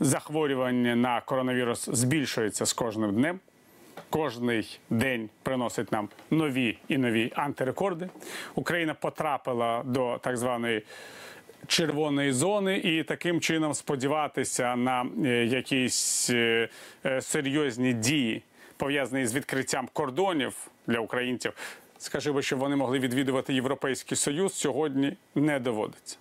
захворювання на коронавірус збільшується з кожним днем. Кожний день приносить нам нові і нові антирекорди. Україна потрапила до так званої червоної зони, і таким чином сподіватися на е, якісь е, е, серйозні дії, пов'язані з відкриттям кордонів для українців. Скажімо, щоб вони могли відвідувати Європейський Союз, сьогодні не доводиться.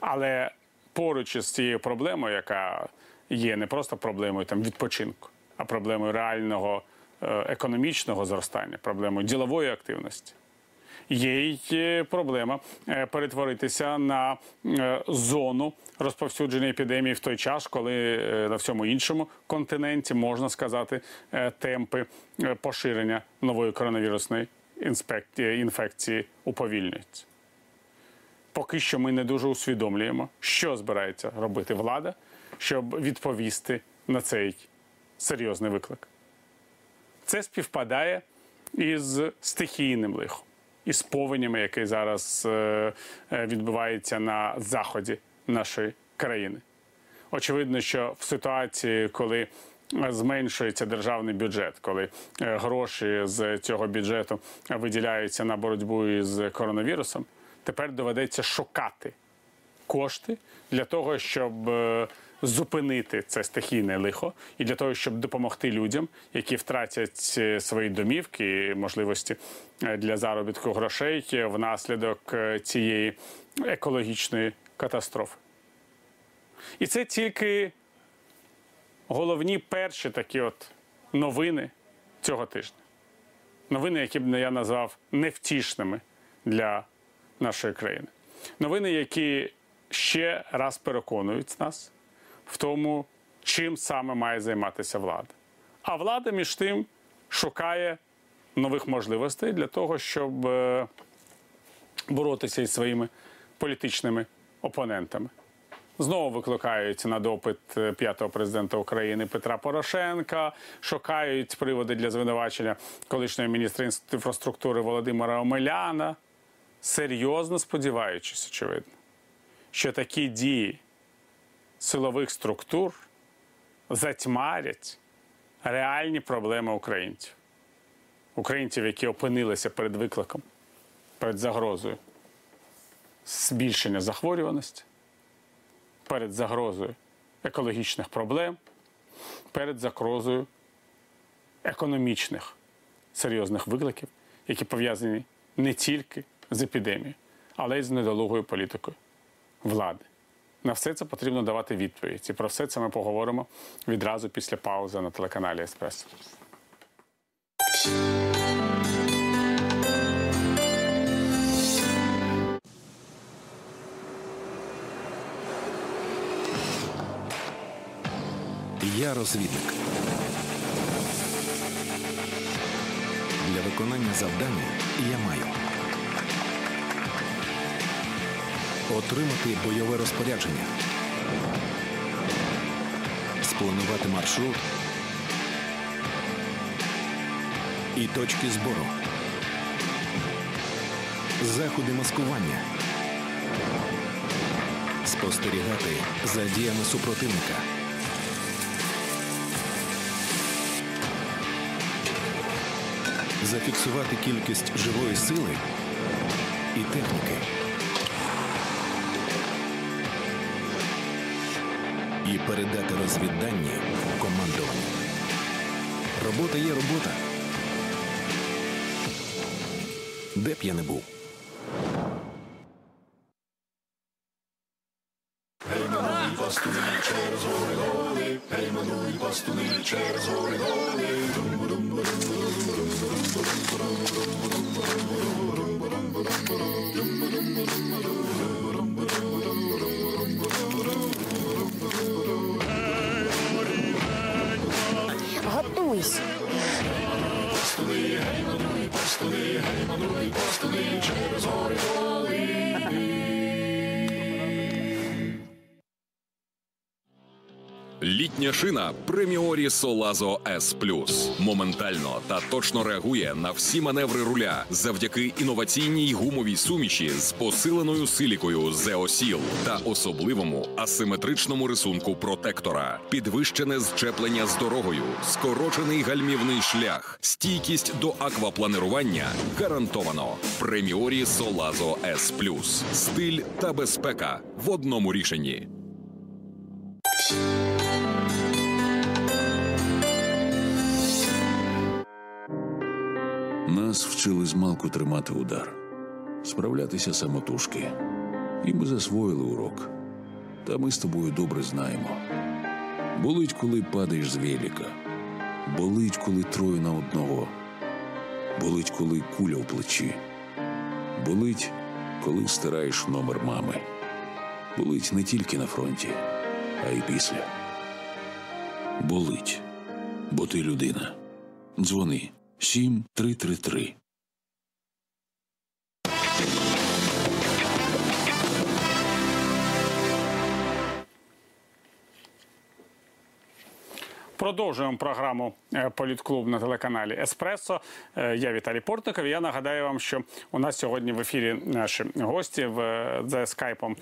Але поруч із цією проблемою, яка є не просто проблемою там відпочинку, а проблемою реального е, економічного зростання, проблемою ділової активності. Є й е, проблема е, перетворитися на зону розповсюдження епідемії в той час, коли на всьому іншому континенті можна сказати темпи поширення нової коронавірусної інфекції уповільнюються поки що ми не дуже усвідомлюємо, що збирається робити влада, щоб відповісти на цей серйозний виклик. Це співпадає із стихійним лихом, із повенями, які зараз е, е, відбуваються на заході нашої країни. Очевидно, що в ситуації, коли е, зменшується державний бюджет, коли гроші з цього бюджету виділяються на боротьбу із коронавірусом, тепер доведеться шукати кошти для того, щоб е, зупинити це стихійне лихо, і для того, щоб допомогти людям, які втратять е, свої домівки, і можливості е, для заробітку грошей внаслідок цієї екологічної катастрофи. І це тільки головні перші такі от новини цього тижня. Новини, які б я назвав невтішними для нашої країни. Новини, які ще раз переконують нас в тому, чим саме має займатися влада. А влада між тим шукає нових можливостей для того, щоб е, боротися із своїми політичними опонентами. Знову викликають на допит е, п'ятого президента України Петра Порошенка, шукають приводи для звинувачення колишнього міністра інфраструктури Володимира Омеляна, серйозно сподіваючись, очевидно, що такі дії силових структур затьмарять реальні проблеми українців, українців, які опинилися перед викликом, перед загрозою збільшення захворюваності, перед загрозою екологічних проблем, перед загрозою економічних серйозних викликів, які пов'язані не тільки з епідемією, але й з недолугою політикою влади. На все це потрібно давати відповідь. І про все це ми поговоримо відразу після паузи на телеканалі Еспресо. Я розвідник. Для виконання завдання я маю отримати бойове розпорядження, спланувати маршрут і точки збору, заходи маскування, спостерігати за діями супротивника. зафіксувати кількість живої сили і техніки. І передати розвіддані командуванню. Робота є робота. Де б я не був. Преміорі Солазо S+. Моментально та точно реагує на всі маневри руля завдяки інноваційній гумовій суміші з посиленою силікою Зеосіл та особливому асиметричному рисунку протектора, підвищене зчеплення з дорогою, скорочений гальмівний шлях, стійкість до аквапланирування гарантовано. Преміорі Солазо S+. Стиль та безпека в одному рішенні. Нас вчили змалку тримати удар, справлятися самотужки. І ми засвоїли урок. Та ми з тобою добре знаємо. Болить, коли падаєш з велика. Болить, коли троє на одного. Болить, коли куля в плечі. Болить, коли стираєш номер мами. Болить не тільки на фронті, а й після. Болить, бо ти людина. Дзвони 7333. Продовжуємо програму е, Політклуб на телеканалі Еспресо. Е, Я Віталій Портников. Я нагадаю вам, що у нас сьогодні в ефірі наші гості е, за скайпом.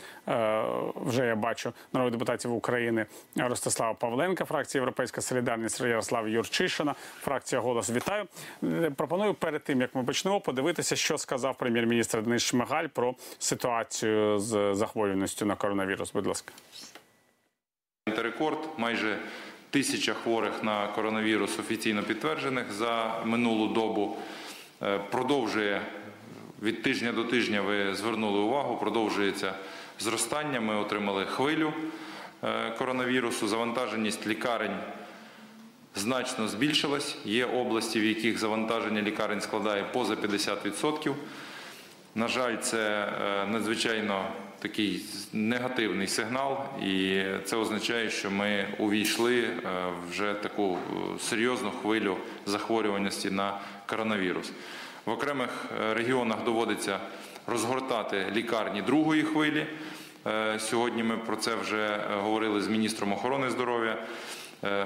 Вже я бачу народних депутатів України Ростислава Павленка, фракція Європейська Солідарність Ярослав Юрчишина, фракція Голос. Вітаю. Пропоную перед тим як ми почнемо подивитися, що сказав прем'єр-міністр Денис Шмигаль про ситуацію з захворюваністю на коронавірус. Будь ласка. Рекорд майже тисяча хворих на коронавірус офіційно підтверджених за минулу добу. Е, Продовжує від тижня до тижня. Ви звернули увагу, продовжується зростання. Ми отримали хвилю е, коронавірусу. Завантаженість лікарень значно збільшилась. Є області, в яких завантаження лікарень складає поза 50%. На жаль, це е, надзвичайно такий негативний сигнал, і це означає, що ми увійшли е, вже таку е, серйозну хвилю захворюваності на коронавірус. В окремих е, регіонах доводиться розгортати лікарні другої хвилі. Сьогодні ми про це вже говорили з міністром охорони здоров'я.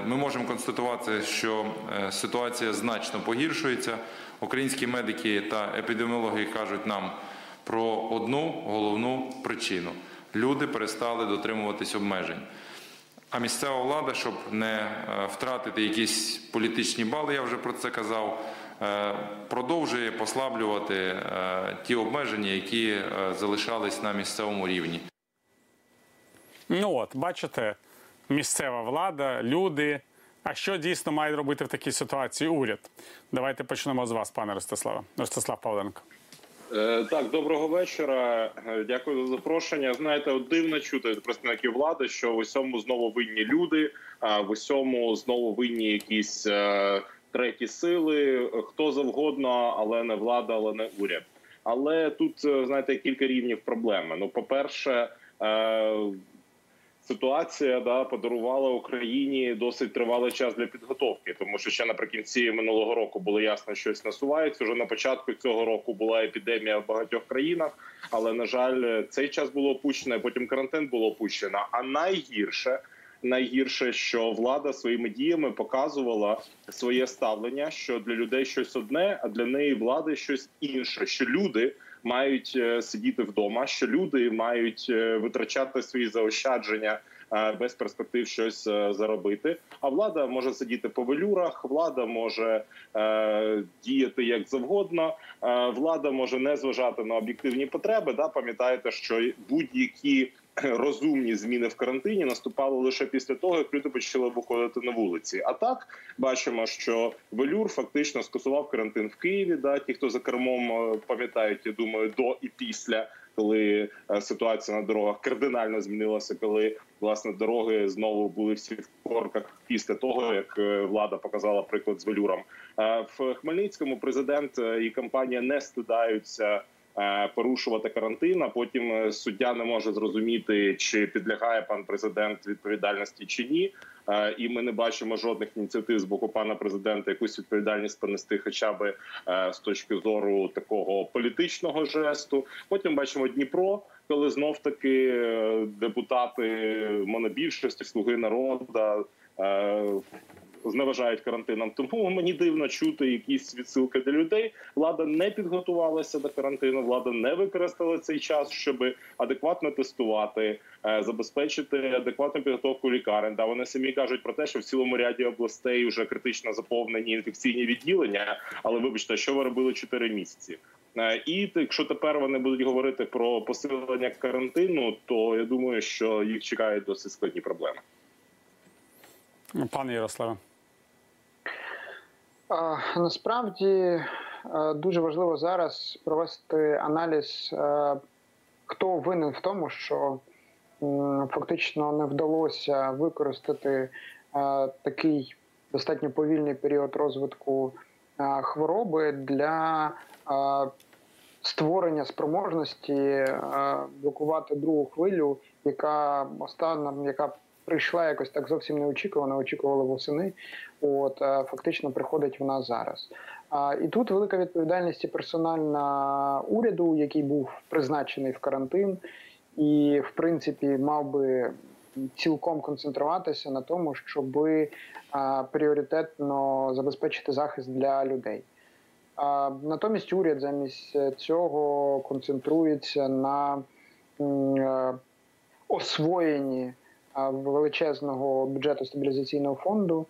Ми можемо констатувати, що ситуація значно погіршується. Українські медики та епідеміологи кажуть нам про одну головну причину: люди перестали дотримуватись обмежень. А місцева влада, щоб не е, втратити якісь політичні бали, я вже про це казав, е, продовжує послаблювати е, ті обмеження, які залишались на місцевому рівні. Ну от, бачите, місцева влада, люди. А що дійсно має робити в такій ситуації уряд? Давайте почнемо з вас, пане Ростиславе. Ростислав Павленко. Е, Так, доброго вечора. Е, Дякую за запрошення. Знаєте, от дивно чути від представників влади, що в усьому знову винні люди, а в усьому знову винні якісь е, треті сили, хто завгодно, але не влада, але не уряд. Але тут знаєте кілька рівнів проблеми. Ну, по-перше, е, ситуація да подарувала Україні досить тривалий час для підготовки, тому що ще наприкінці минулого року було ясно, що щось насувається. Вже на початку цього року була епідемія в багатьох країнах, але на жаль, цей час було опущено, потім карантин було опущено. А найгірше. Найгірше, що влада своїми діями показувала своє ставлення, що для людей щось одне, а для неї влади щось інше. Що люди мають е, сидіти вдома, що люди мають е, витрачати свої заощадження е, без перспектив щось заробити. А влада може сидіти по велюрах, влада може діяти як завгодно. Влада може не зважати на об'єктивні потреби. Да, пам'ятаєте, що будь-які розумні зміни в карантині наступали лише після того, як люди почали виходити на вулиці. А так бачимо, що велюр фактично скасував карантин в Києві. Да, ті, хто за кермом е, пам'ятають, я думаю, до і після. Коли е, ситуація на дорогах кардинально змінилася, коли власне дороги знову були всі в корках після того, як е, влада показала приклад з велюром. В Хмельницькому президент і компанія не стидаються порушувати карантин. А потім е, суддя не може зрозуміти, чи підлягає пан президент відповідальності чи ні. Е, І ми не бачимо жодних ініціатив з боку пана президента якусь відповідальність понести, хоча б е, з точки зору такого політичного жесту. Потім бачимо Дніпро, коли знов таки е, депутати монобільшості, слуги народу е, зневажають карантином. Тому мені дивно чути якісь відсилки до людей. Влада не підготувалася до карантину. Влада не використала цей час, щоб адекватно тестувати, е, забезпечити адекватну підготовку лікарень. Да, вони самі кажуть про те, що в цілому ряді областей вже критично заповнені інфекційні відділення. Але вибачте, що ви робили 4 місяці. Е, І якщо тепер вони будуть говорити про посилення карантину, то я думаю, що їх чекають досить складні проблеми. Пане Ярославе. Насправді е, дуже важливо зараз провести аналіз, е, хто винен в тому, що фактично не вдалося використати е, такий достатньо повільний період розвитку хвороби для створення спроможності блокувати другу хвилю, яка остання, яка прийшла якось так зовсім неочікувано, очікували восени. От е, фактично приходить вона зараз. І тут велика відповідальність і персональна уряду, який був призначений в карантин, і в принципі мав би цілком концентруватися на тому, щоб пріоритетно забезпечити захист для людей. А, Натомість уряд замість цього концентрується на м, е, освоєнні величезного бюджету стабілізаційного фонду,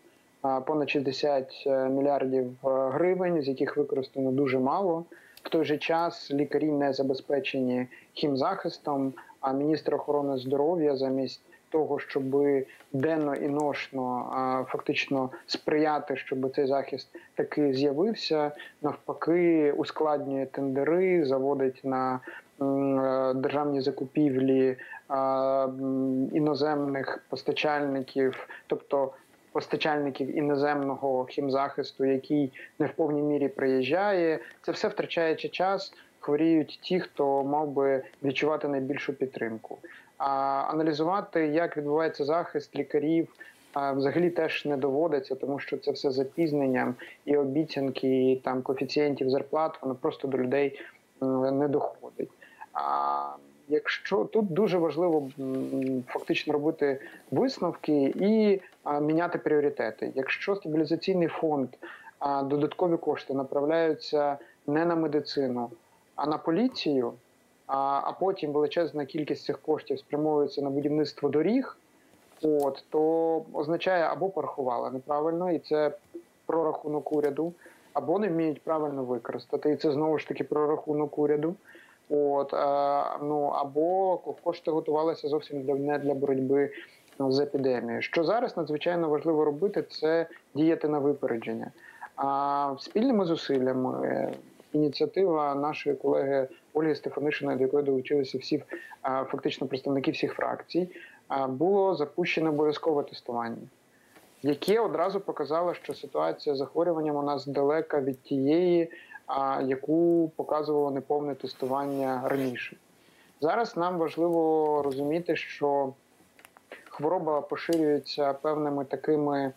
понад 60 мільярдів е, гривень, з яких використано дуже мало. В той же час лікарі не забезпечені хімзахистом, а міністр охорони здоров'я замість того, щоб денно і ношно фактично сприяти, щоб цей захист таки з'явився, навпаки, ускладнює тендери, заводить на е, державні закупівлі іноземних постачальників, тобто постачальників іноземного хімзахисту, який не в повній мірі приїжджає, це все втрачаючи час. Хворіють ті, хто мав би відчувати найбільшу підтримку. А аналізувати, як відбувається захист лікарів, взагалі теж не доводиться, тому що це все запізненням і обіцянки і, там коефіцієнтів зарплат, воно просто до людей не доходить. Якщо тут дуже важливо фактично робити висновки і міняти пріоритети. Якщо стабілізаційний фонд додаткові кошти направляються не на медицину, а на поліцію, а потім величезна кількість цих коштів спрямовується на будівництво доріг, от то означає або порахували неправильно, і це прорахунок уряду, або не вміють правильно використати, і це знову ж таки прорахунок уряду. От а, ну або кошти готувалися зовсім для не для боротьби ну, з епідемією. Що зараз надзвичайно важливо робити, це діяти на випередження. А спільними зусиллями е, ініціатива нашої колеги Ольги Стефанишиної, до якої долучилися всі фактично представники всіх фракцій, було запущено обов'язкове тестування, яке одразу показало, що ситуація з захворюванням у нас далека від тієї, яку показувало неповне тестування раніше. Зараз нам важливо розуміти, що хвороба поширюється певними такими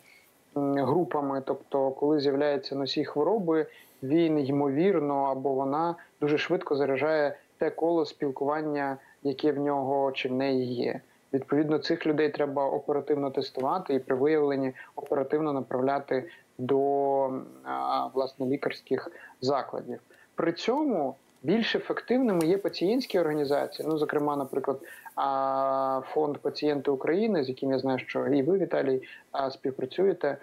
групами, тобто, коли з'являється носій хвороби, він ймовірно або вона дуже швидко заражає те коло спілкування, яке в нього чи в неї є. Відповідно, цих людей треба оперативно тестувати і при виявленні оперативно направляти до власне лікарських закладів. При цьому більш ефективними є пацієнтські організації. Ну, зокрема, наприклад, фонд пацієнти України, з яким я знаю, що і ви, Віталій, співпрацюєте,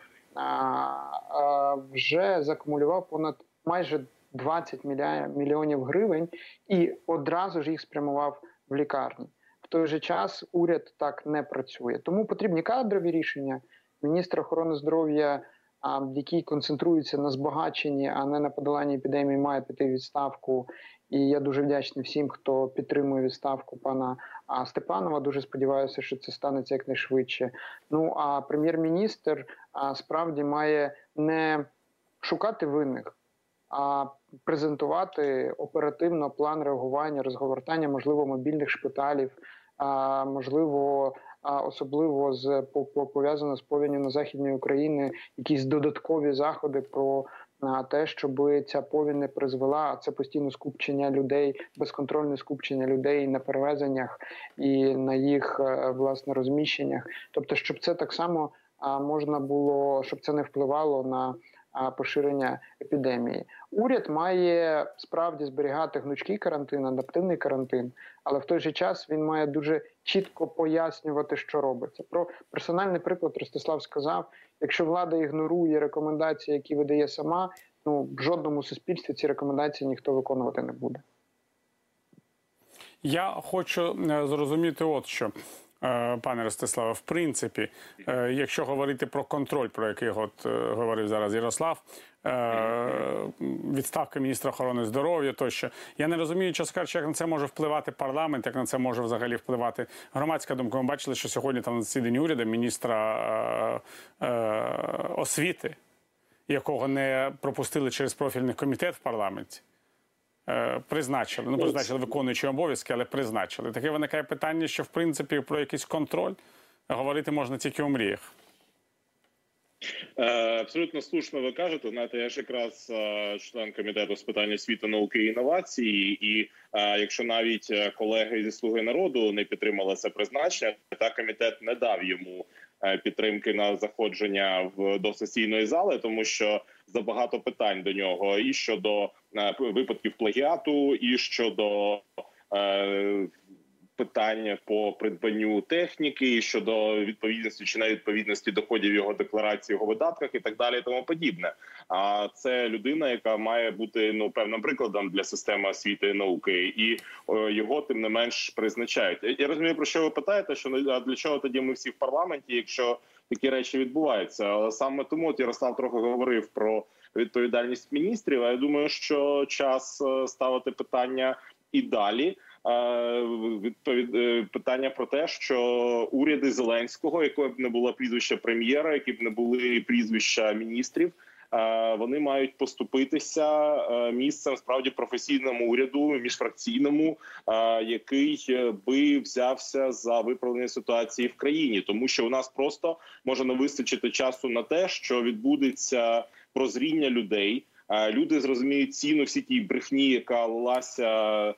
вже закумулював понад майже 20 мільйонів гривень і одразу ж їх спрямував в лікарні. В той же час уряд так не працює. Тому потрібні кадрові рішення. Міністр охорони здоров'я, який концентрується на збагаченні, а не на подоланні епідемії, має піти відставку. І я дуже вдячний всім, хто підтримує відставку пана Степанова. Дуже сподіваюся, що це станеться якнайшвидше. Ну а прем'єр-міністр справді має не шукати винних, а презентувати оперативно план реагування, розгортання, можливо, мобільних шпиталів, можливо, а, особливо з по- по- пов'язано з повінню західній Україні, якісь додаткові заходи про на те, щоб ця повінь не призвела, а це постійно скупчення людей, безконтрольне скупчення людей на перевезеннях і на їх е, власне розміщеннях. Тобто, щоб це так само можна було, щоб це не впливало на поширення епідемії. Уряд має справді зберігати гнучкий карантин, адаптивний карантин, але в той же час він має дуже чітко пояснювати, що робиться. Про персональний приклад Ростислав сказав: якщо влада ігнорує рекомендації, які видає сама, ну в жодному суспільстві ці рекомендації ніхто виконувати не буде. Я хочу е, зрозуміти, от що. е, Пане Ростиславе, в принципі, е, якщо говорити про контроль, про який от говорив зараз Ярослав, відставка міністра охорони здоров'я, тощо я не розумію, чесно кажучи, як на це може впливати парламент, як на це може взагалі впливати громадська думка. Ми бачили, що сьогодні там на засіданні уряду міністра е, е, освіти, якого не пропустили через профільний комітет в парламенті. Е, Призначили, ну призначили виконуючі обов'язки, але призначили. Таке виникає питання, що в принципі про якийсь контроль говорити можна тільки у мріях. Е, Абсолютно слушно ви кажете. Знаєте, я ж якраз е, член комітету з питань освіти, науки і інновації. І е, якщо навіть колеги зі слуги народу не підтримали це призначення, та комітет не дав йому підтримки на заходження в до сесійної зали, тому що забагато питань до нього і щодо випадків плагіату, і щодо питання по придбанню техніки щодо відповідності чи невідповідності доходів його декларації його видатках і так далі, і тому подібне. А це людина, яка має бути ну певним прикладом для системи освіти і науки, і о, його тим не менш призначають. Я- Я розумію, про що ви питаєте, що ну, а для чого тоді ми всі в парламенті, якщо такі речі відбуваються. Але саме тому от Ярослав трохи говорив про відповідальність міністрів. А я думаю, що час е, ставити питання і далі. Відповід е, питання про те, що уряди Зеленського, якого б не було прізвища прем'єра, які б не були прізвища міністрів. Вони мають поступитися е, місцем справді професійному уряду, міжфракційному, який е, би взявся за виправлення ситуації в країні, тому що у нас просто може не вистачити часу на те, що відбудеться прозріння людей. Люди зрозуміють ціну всі тій брехні, яка лилася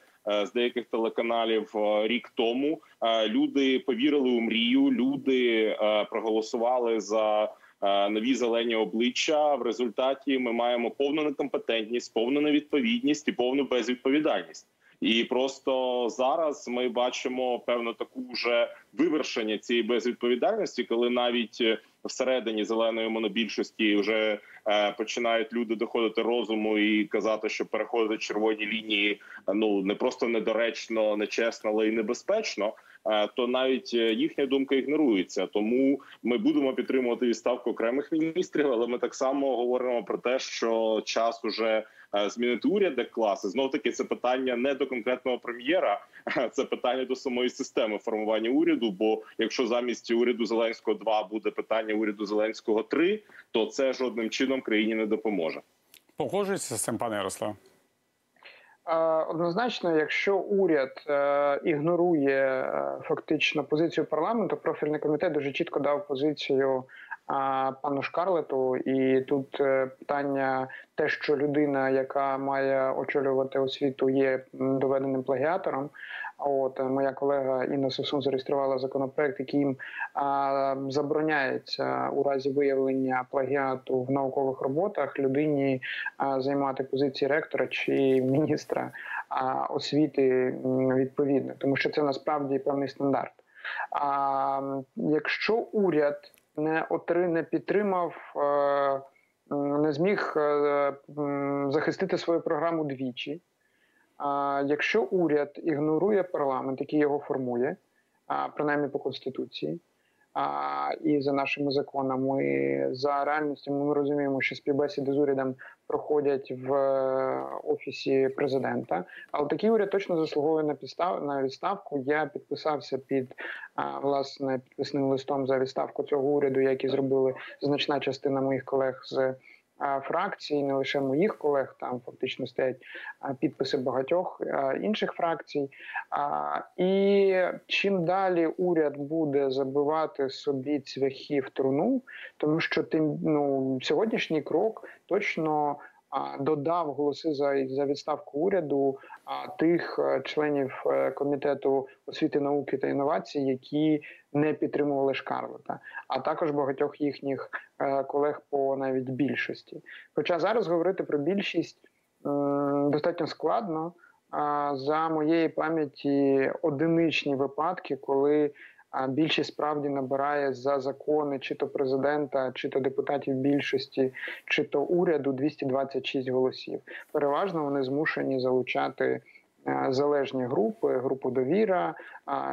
з деяких телеканалів е, рік тому. Е, Люди повірили у мрію. Люди е, проголосували за. е, Нові зелені обличчя в результаті ми маємо повну некомпетентність, повну невідповідність і повну безвідповідальність. І просто зараз ми бачимо певно таку вже вивершення цієї безвідповідальності, коли навіть е, всередині зеленої монобільшості вже е, починають люди доходити розуму і казати, що переходити червоні лінії е, ну не просто недоречно, нечесно, але й небезпечно. Е, То навіть е, їхня думка ігнорується, тому ми будемо підтримувати відставку окремих міністрів, але ми так само говоримо про те, що час уже е, змінити уряд як класи. Знов таки це питання не до конкретного прем'єра, це питання до самої системи формування уряду. Бо якщо замість уряду Зеленського 2 буде питання уряду Зеленського 3, то це жодним чином країні не допоможе. Погоджуєтеся з цим, пане Ярослав? Однозначно, якщо уряд е, ігнорує е, фактично позицію парламенту, профільний комітет дуже чітко дав позицію пану Шкарлету, і тут е, питання те, що людина, яка має очолювати освіту, є доведеним плагіатором. От е, моя колега Інна Сосун зареєструвала законопроект, яким а, забороняється у разі виявлення плагіату в наукових роботах людині а, займати позиції ректора чи міністра а, освіти відповідно, тому що це насправді певний стандарт. А якщо уряд не отри, не підтримав, е, не зміг е, захистити свою програму двічі. А якщо уряд ігнорує парламент, який його формує, а, принаймні по конституції, а, і за нашими законами, і за реальністю, ми розуміємо, що співбесіди з урядом проходять в е, офісі президента. Але такий уряд точно заслуговує на підстав на відставку. Я підписався під а, власне підписним листом за відставку цього уряду, як і зробили значна частина моїх колег з фракцій, не лише моїх колег, там фактично стоять підписи багатьох інших фракцій. І чим далі уряд буде забивати собі цвяхи в труну, тому що тим ну сьогоднішній крок точно додав голоси за за відставку уряду тих е, членів е, комітету освіти, науки та інновацій, які не підтримували Шкарлета, а також багатьох їхніх колег по навіть більшості. Хоча зараз говорити про більшість достатньо складно. За моєї пам'яті одиничні випадки, коли а більшість справді набирає за закони чи то президента, чи то депутатів більшості, чи то уряду 226 голосів. Переважно вони змушені залучати. Е, залежні групи, групу довіра,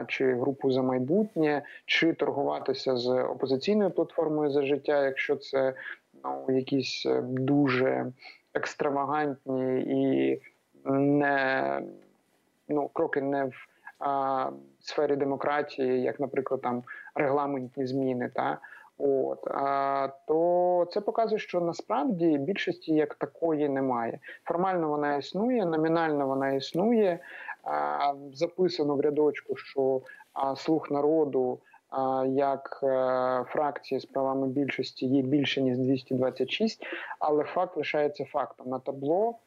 чи групу за майбутнє, чи торгуватися з опозиційною платформою за життя, якщо це ну, якісь е, дуже екстравагантні і не ну кроки не в а, сфері демократії, як, наприклад, там регламентні зміни, та от а, то це показує, що насправді більшості як такої немає. Формально вона існує, номінально вона існує. А, записано в рядочку, що а, слух народу. Як е, фракції з правами більшості є більше ніж 226, але факт лишається фактом на табло.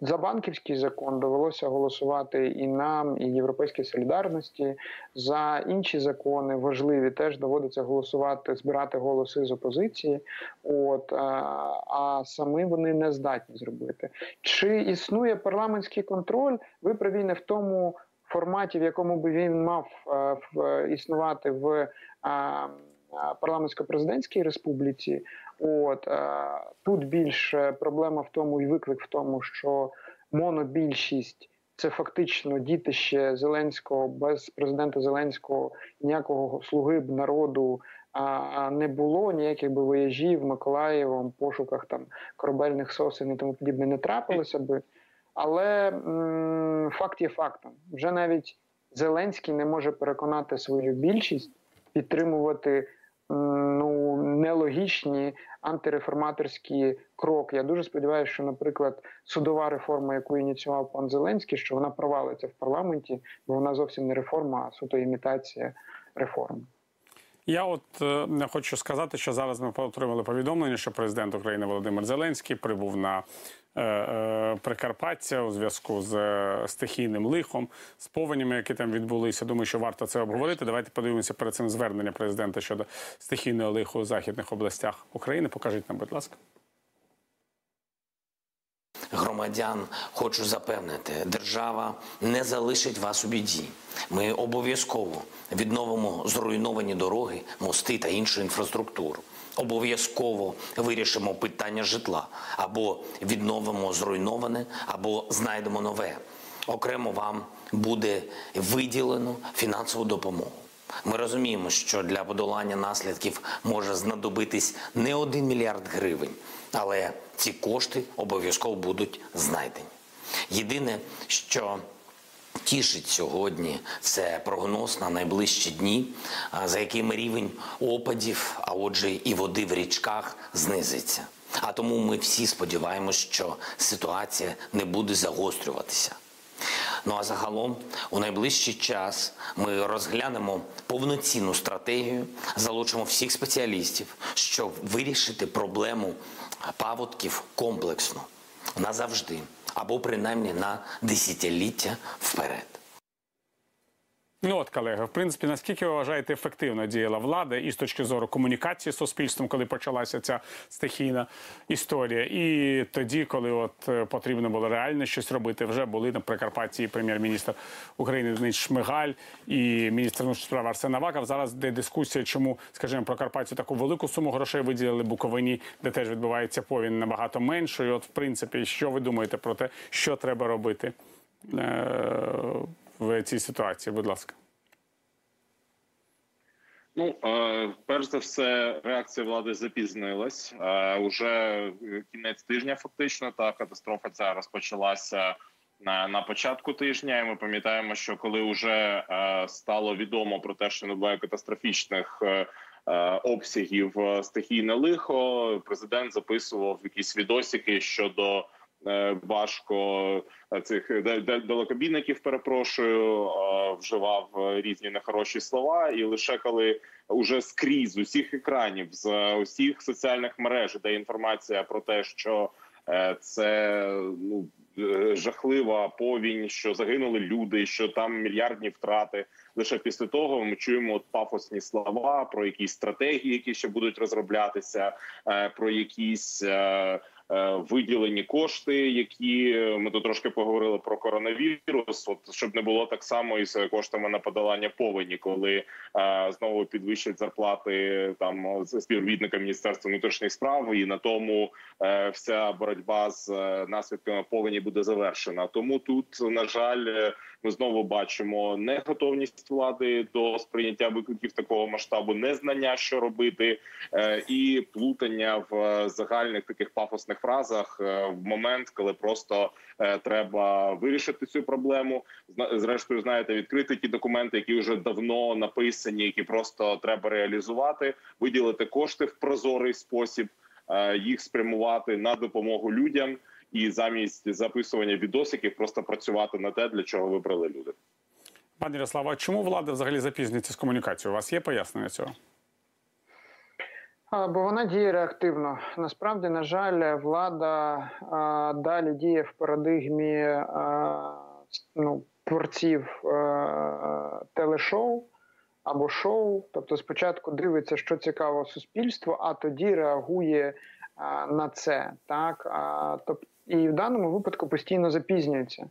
За банківський закон довелося голосувати і нам, і Європейській солідарності. За інші закони важливі теж доводиться голосувати, збирати голоси з опозиції. От а самі вони не здатні зробити. Чи існує парламентський контроль? Ви праві не в тому форматі, в якому би він мав існувати в парламентсько-президентській республіці. От тут більше проблема в тому, і виклик в тому, що монобільшість це фактично дітище Зеленського без президента Зеленського ніякого слуги б народу. А не було ніяких би вояжів Миколаєвом, пошуках там корабельних сосен і тому подібне не трапилося би. Але м, факт є фактом. Вже навіть Зеленський не може переконати свою більшість підтримувати ну нелогічні антиреформаторські кроки. Я дуже сподіваюся, що, наприклад, судова реформа, яку ініціював пан Зеленський, що вона провалиться в парламенті, бо вона зовсім не реформа, а суто імітація реформ. Я от е, хочу сказати, що зараз ми отримали повідомлення, що президент України Володимир Зеленський прибув на Е, е, Прикарпаття у зв'язку з е, стихійним лихом, з повенями, які там відбулися. Думаю, що варто це обговорити. Давайте подивимося перед цим звернення президента щодо стихійного лиху у західних областях України. Покажіть нам, будь ласка. Громадян хочу запевнити, держава не залишить вас у біді. Ми обов'язково відновимо зруйновані дороги, мости та іншу інфраструктуру обов'язково вирішимо питання житла або відновимо зруйноване, або знайдемо нове. Окремо вам буде виділено фінансову допомогу. Ми розуміємо, що для подолання наслідків може знадобитись не один мільярд гривень, але ці кошти обов'язково будуть знайдені. Єдине, що Тішить сьогодні це прогноз на найближчі дні, за якими рівень опадів, а отже, і води в річках знизиться. А тому ми всі сподіваємось, що ситуація не буде загострюватися. Ну а загалом, у найближчий час ми розглянемо повноцінну стратегію, залучимо всіх спеціалістів, щоб вирішити проблему паводків комплексно назавжди або принаймні на десятиліття вперед. Ну от, колеги, в принципі, наскільки ви вважаєте, ефективно діяла влада і з точки зору комунікації з суспільством, коли почалася ця стихійна історія, і тоді, коли от е, потрібно було реально щось робити, вже були на Прикарпатті прем'єр-міністр України Денис Шмигаль і міністр внутрішніх справ Арсен Аваков. Зараз де дискусія, чому, скажімо, Прикарпаттю таку велику суму грошей виділили Буковині, де теж відбувається повінь набагато меншою. От, в принципі, що ви думаєте про те, що треба робити? Е, в цій ситуації? Будь ласка. Ну е, перш за все, реакція влади запізнилась е, уже кінець тижня. Фактично, та катастрофа ця розпочалася на на початку тижня. і Ми пам'ятаємо, що коли вже е, стало відомо про те, що не буває катастрофічних обсягів стихійне лихо. Президент записував якісь відосики щодо. Важко цих далекобійників перепрошую, вживав різні нехороші слова, і лише коли уже скрізь з усіх екранів з усіх соціальних мереж де інформація про те, що це ну жахлива повінь, що загинули люди, що там мільярдні втрати. Лише після того ми чуємо от пафосні слова про якісь стратегії, які ще будуть розроблятися, про якісь. Е, виділені кошти, які е, ми тут трошки поговорили про коронавірус. От щоб не було так само із коштами на подолання повені, коли е, знову підвищать зарплати там співробітника міністерства внутрішніх справ, і на тому е, вся боротьба з е, наслідками повені буде завершена. Тому тут на жаль, ми знову бачимо неготовність влади до сприйняття викликів такого масштабу, незнання, що робити, е, і плутання в загальних таких пафосних загальних фразах е, в момент, коли просто е, треба вирішити цю проблему. зрештою, знаєте, відкрити ті документи, які вже давно написані, які просто треба реалізувати, виділити кошти в прозорий спосіб, е, їх спрямувати на допомогу людям і замість записування відосиків просто працювати на те, для чого вибрали люди. Пане Ярослава, чому влада взагалі запізнюється з комунікацією? У вас є пояснення цього? Бо вона діє реактивно. Насправді, на жаль, влада а, далі діє в парадигмі а, ну, творців а, телешоу або шоу. Тобто, спочатку дивиться, що цікаво суспільству, а тоді реагує а, на це. Так? А, тоб, І в даному випадку постійно запізнюється,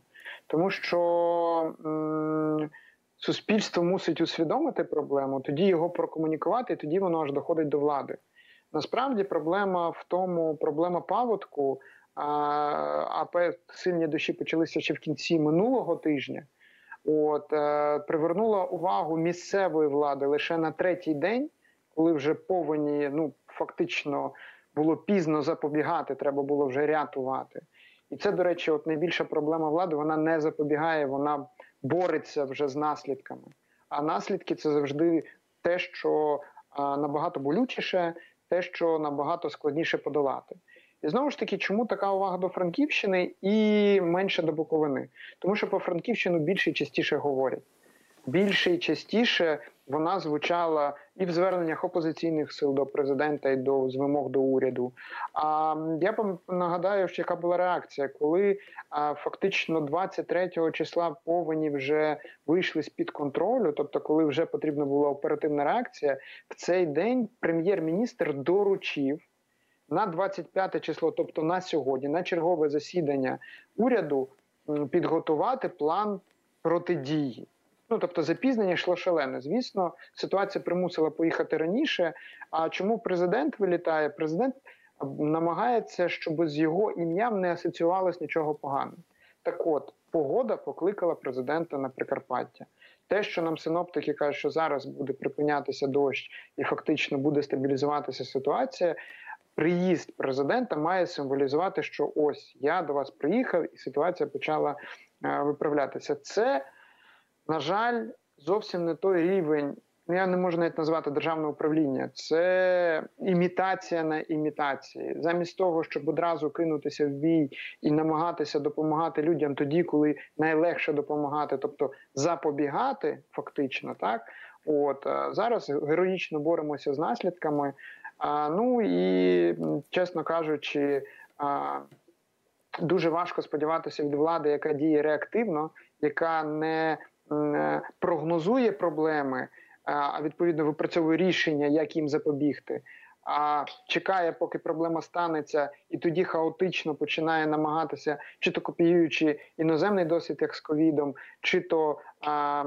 тому що. М Суспільство мусить усвідомити проблему, тоді його прокомунікувати, і тоді воно аж доходить до влади. Насправді проблема в тому, проблема паводку, а сильні дощі почалися ще в кінці минулого тижня. От е, привернула увагу місцевої влади лише на третій день, коли вже повені ну фактично було пізно запобігати, треба було вже рятувати. І це, до речі, от найбільша проблема влади. Вона не запобігає, вона бореться вже з наслідками. А наслідки це завжди те, що набагато болючіше, те, що набагато складніше подолати. І знову ж таки, чому така увага до Франківщини і менше до Буковини? Тому що по Франківщину більше і частіше говорять. Більше і частіше вона звучала і в зверненнях опозиційних сил до президента і до з вимог до уряду. А я нагадаю, що яка була реакція, коли а, фактично 23 числа повені вже вийшли з під контролю, тобто, коли вже потрібна була оперативна реакція, в цей день прем'єр-міністр доручив. На 25 число, тобто на сьогодні, на чергове засідання уряду, підготувати план протидії. Ну тобто запізнення йшло шалене. Звісно, ситуація примусила поїхати раніше. А чому президент вилітає? Президент намагається, щоб з його ім'ям не асоціювалось нічого поганого. Так, от погода покликала президента на Прикарпаття. Те, що нам синоптики кажуть, що зараз буде припинятися дощ і фактично буде стабілізуватися ситуація. Приїзд президента має символізувати, що ось я до вас приїхав, і ситуація почала е, виправлятися. Це на жаль, зовсім не той рівень. Ну, я не можу навіть назвати державне управління. Це імітація на імітації. Замість того, щоб одразу кинутися в бій і намагатися допомагати людям тоді, коли найлегше допомагати, тобто запобігати, фактично, так от зараз героїчно боремося з наслідками. А, Ну і чесно кажучи, а, дуже важко сподіватися від влади, яка діє реактивно, яка не Е, прогнозує проблеми, е, а відповідно випрацьовує рішення, як їм запобігти. А чекає, поки проблема станеться, і тоді хаотично починає намагатися, чи то копіюючи іноземний досвід, як з ковідом, чи то Е,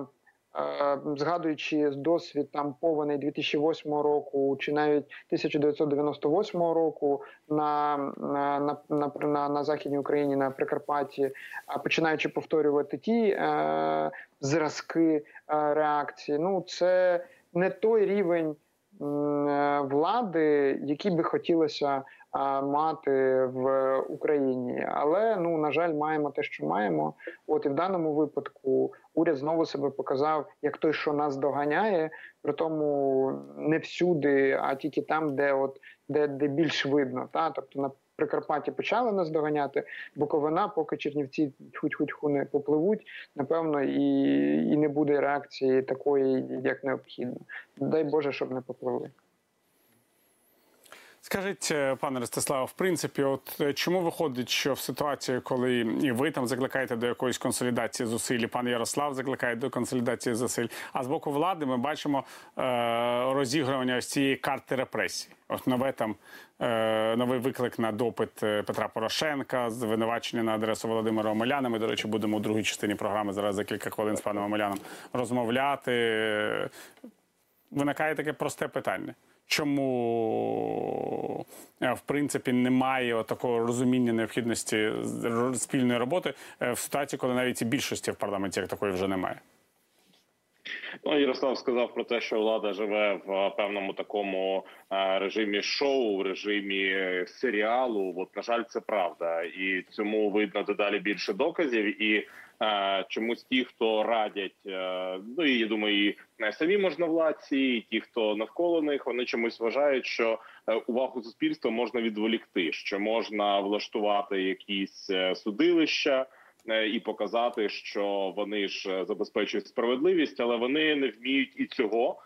згадуючи досвід там повеней 2008 року чи навіть 1998 року на на, на, на, на західній Україні на Прикарпатті, починаючи повторювати ті е, зразки е, реакції, ну це не той рівень. Е, влади, які би хотілося мати в Україні. Але ну на жаль, маємо те, що маємо. От і в даному випадку уряд знову себе показав як той, що нас доганяє, при тому не всюди, а тільки там, де от де, де більш видно. Та тобто на Прикарпатті почали нас доганяти, Буковина, поки Чернівці тьху-тьху-тьху не попливуть, напевно, і, і не буде реакції такої, як необхідно. Дай Боже, щоб не попливли. Скажіть, е, пане Ростиславе, в принципі, от е, чому виходить, що в ситуації, коли і ви там закликаєте до якоїсь консолідації зусиль, і пан Ярослав закликає до консолідації зусиль, а з боку влади ми бачимо е, розігрування ось цієї карти репресій. От нове там е, новий виклик на допит е, Петра Порошенка, звинувачення на адресу Володимира Омеляна. Ми, до речі, будемо у другій частині програми зараз за кілька хвилин з паном Омеляном розмовляти. Виникає таке просте питання. Чому е, в принципі немає такого розуміння необхідності спільної роботи е, в ситуації, коли навіть і більшості в парламенті як такої вже немає? Ну, Ярослав сказав про те, що влада живе в е, певному такому режимі шоу, в режимі серіалу. От на жаль, це правда, і цьому видно дедалі більше доказів. І чомусь ті, хто радять, е, ну і я думаю, і е, самі можновладці, і ті, хто навколо них, вони чомусь вважають, що е, увагу суспільства можна відволікти, що можна влаштувати якісь е, судилища е, і показати, що вони ж е, забезпечують справедливість, але вони не вміють і цього.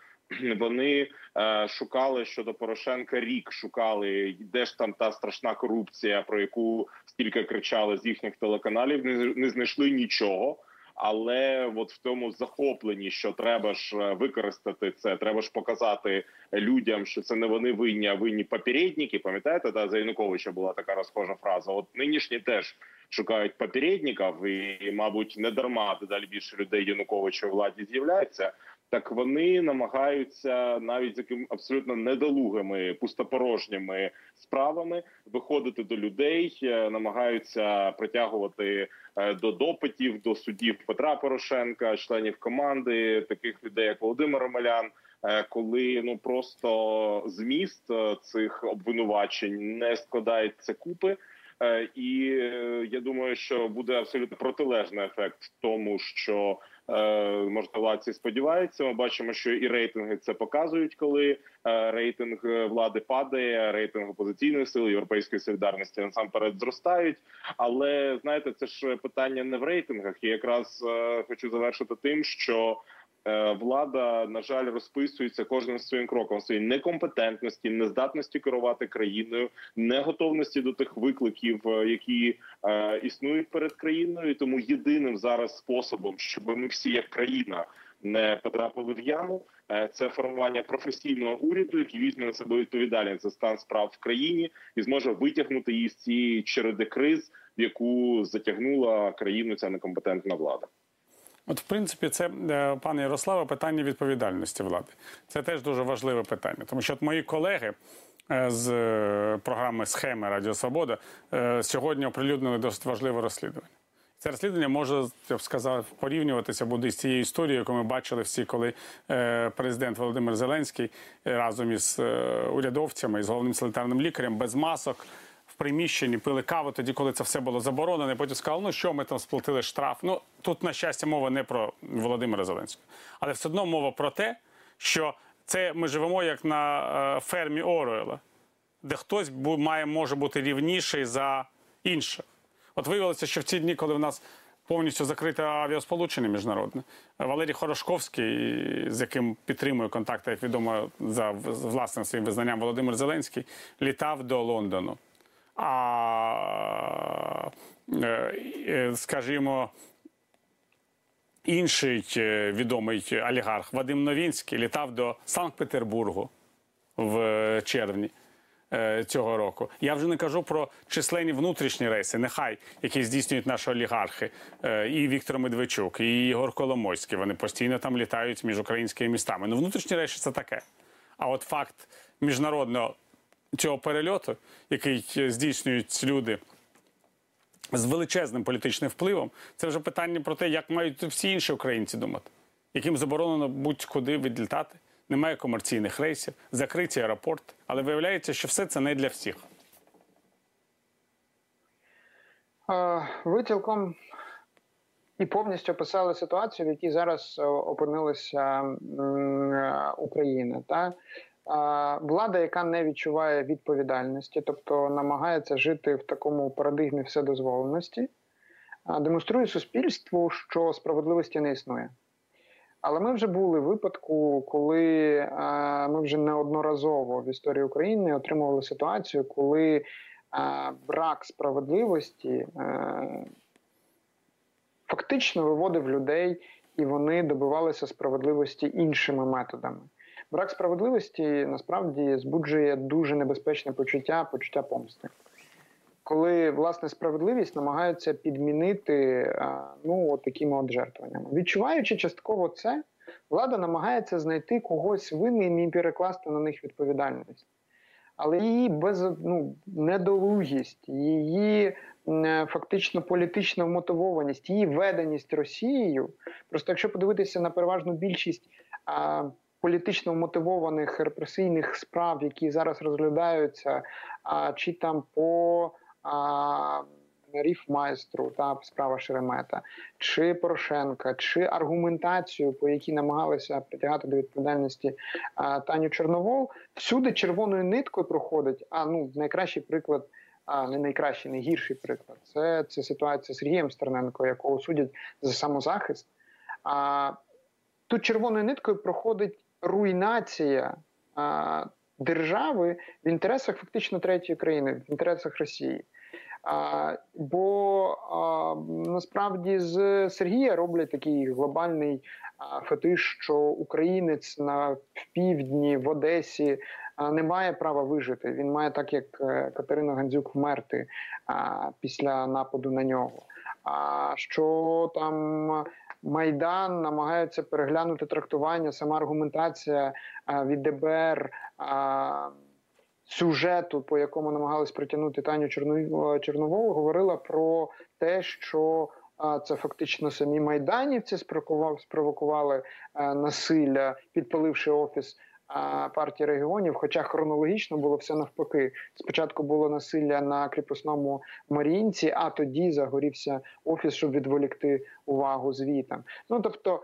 Вони е, шукали щодо Порошенка рік, шукали де ж там та страшна корупція, про яку стільки кричали з їхніх телеканалів. Не, не знайшли нічого. Але от в тому захопленні, що треба ж е, використати це, треба ж показати людям, що це не вони винні, а винні попередники. Пам'ятаєте, да, за Януковича була така розхожа фраза. От нинішні теж шукають попередників, і, мабуть, не дарма дедалі більше людей Януковича у владі з'являється. Так вони намагаються навіть з яким абсолютно недолугими пустопорожніми справами виходити до людей, е, намагаються притягувати е, до допитів до судів Петра Порошенка, членів команди, таких людей, як Володимир Омелян. е, Коли ну просто зміст цих обвинувачень не складається купи, і е, я думаю, що буде абсолютно протилежний ефект тому, що е, можновладці сподіваються. Ми бачимо, що і рейтинги це показують, коли е, рейтинг е, влади падає, рейтинг опозиційної сили європейської солідарності насамперед зростають. Але знаєте, це ж питання не в рейтингах. І якраз е, хочу завершити тим, що е, влада на жаль розписується кожним своїм кроком своїй некомпетентності, нездатності керувати країною, неготовності до тих викликів, е, які е, існують перед країною. Тому єдиним зараз способом, щоб ми всі як країна не потрапили в яму, е, це формування професійного уряду, який візьме на себе відповідальність за стан справ в країні і зможе витягнути її з цієї череди криз, в яку затягнула країну ця некомпетентна влада. От, в принципі, це, е, пане Ярославе, питання відповідальності влади. Це теж дуже важливе питання, тому що от мої колеги. е, З е, програми Схеми Радіо Свобода сьогодні оприлюднили досить важливе розслідування. Це розслідування може, я б сказав, порівнюватися буде з цією історією, яку ми бачили всі, коли президент Володимир Зеленський разом із урядовцями і з головним санітарним лікарем без масок приміщенні пили каву тоді, коли це все було заборонено. Потім сказали, ну що ми там сплатили штраф. Ну тут, на щастя, мова не про Володимира Зеленського, але все одно мова про те, що це ми живемо як на е, фермі Оруела, де хтось має може бути рівніший за інших. От виявилося, що в ці дні, коли в нас повністю закрите авіасполучення міжнародне, Валерій Хорошковський, з яким підтримує контакти, як відомо, за власним своїм визнанням Володимир Зеленський, літав до Лондону. А е, е, скажімо, інший е, відомий олігарх Вадим Новінський літав до Санкт-Петербургу в червні цього року. Я вже не кажу про численні внутрішні рейси, нехай які здійснюють наші олігархи, і Віктор Медведчук, і Ігор Коломойський. Вони постійно там літають між українськими містами. Ну, внутрішні рейси це таке. А от факт міжнародного цього перельоту, який е, здійснюють люди з величезним політичним впливом, це вже питання про те, як мають всі інші українці думати, яким заборонено будь-куди відлітати, немає комерційних рейсів, закриті аеропорти. Але виявляється, що все це не для всіх. Ви цілком і повністю описали ситуацію, в якій зараз е, опинилася е, Україна. Та? Влада, яка не відчуває відповідальності, тобто намагається жити в такому парадигмі вседозволеності, демонструє суспільству, що справедливості не існує. Але ми вже були в випадку, коли ми вже неодноразово в історії України отримували ситуацію, коли брак справедливості фактично виводив людей, і вони добивалися справедливості іншими методами. Брак справедливості насправді збуджує дуже небезпечне почуття, почуття помсти. Коли власне справедливість намагаються підмінити ну такими от жертвуваннями. Відчуваючи частково це, влада намагається знайти когось винним і перекласти на них відповідальність. Але її без ну, недолугість, її фактично політична вмотивованість, її веденість Росією. Просто якщо подивитися на переважну більшість політично вмотивованих репресійних справ, які зараз розглядаються, а, чи там по Ріфмайстру, та справа Шеремета, чи Порошенка, чи аргументацію, по якій намагалися притягати до відповідальності а, Таню Чорновол, всюди червоною ниткою проходить. А ну найкращий приклад, а не найкращий, найгірший приклад. Це, це ситуація з Сергієм Стерненко, якого судять за самозахист. А тут червоною ниткою проходить руйнація а, держави в інтересах фактично третьої країни, в інтересах Росії. А, бо а, насправді з Сергія роблять такий глобальний а, фетиш, що українець на в півдні в Одесі а, не має права вижити. Він має, так як е, Катерина Гандзюк, вмерти а, після нападу на нього. А що там Майдан намагаються переглянути трактування, сама аргументація від ДБР. Сюжету, по якому намагались притягнути Таню Чорно- говорила про те, що це фактично самі майданівці спровокували, насилля, підпаливши офіс партії регіонів. Хоча хронологічно було все навпаки. Спочатку було насилля на кріпосному Маріїнці, а тоді загорівся офіс, щоб відволікти увагу звітам. Ну тобто.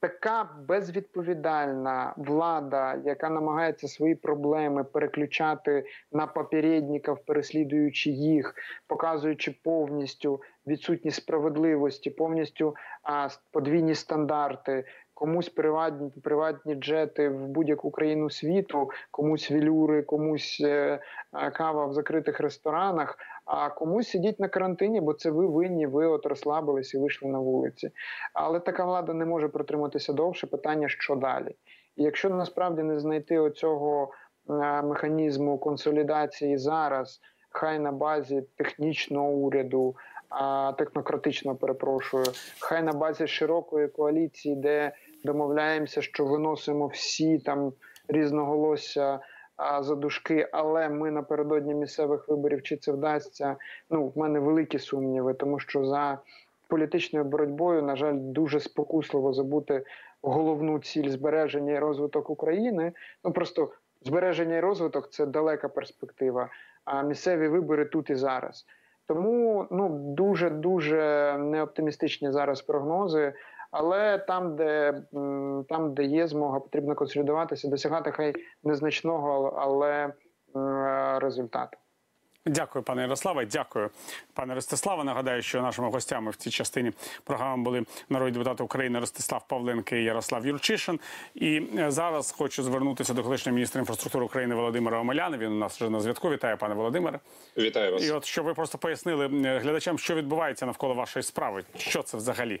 така безвідповідальна влада, яка намагається свої проблеми переключати на попередників, переслідуючи їх, показуючи повністю відсутність справедливості, повністю а, подвійні стандарти. Комусь приватні приватні джети в будь-яку країну світу, комусь вілюри, комусь е, е, кава в закритих ресторанах, а комусь сидіть на карантині, бо це ви винні, ви от розслабились і вийшли на вулиці. Але така влада не може протриматися довше. Питання, що далі. І якщо насправді не знайти оцього е, механізму консолідації зараз, хай на базі технічного уряду, а, технократичного перепрошую, хай на базі широкої коаліції, де домовляємося, що виносимо всі там різноголосся а, за дужки, але ми напередодні місцевих виборів чи це вдасться? Ну, в мене великі сумніви, тому що за політичною боротьбою, на жаль, дуже спокусливо забути головну ціль збереження і розвиток України. Ну просто збереження і розвиток це далека перспектива. А місцеві вибори тут і зараз. Тому ну дуже дуже неоптимістичні зараз прогнози. Але там, де там, де є змога, потрібно консолідуватися, досягати хай незначного, але результату. Дякую, пане Ярославе. Дякую, пане Ростиславе. Нагадаю, що нашими гостями в цій частині програми були народні депутати України Ростислав Павленко і Ярослав Юрчишин. І е, зараз хочу звернутися до колишнього міністра інфраструктури України Володимира Омеляна. Він у нас вже на зв'язку. Вітаю, пане Володимире. Вітаю вас. І от щоб ви просто пояснили е, глядачам, що відбувається навколо вашої справи. Що це взагалі?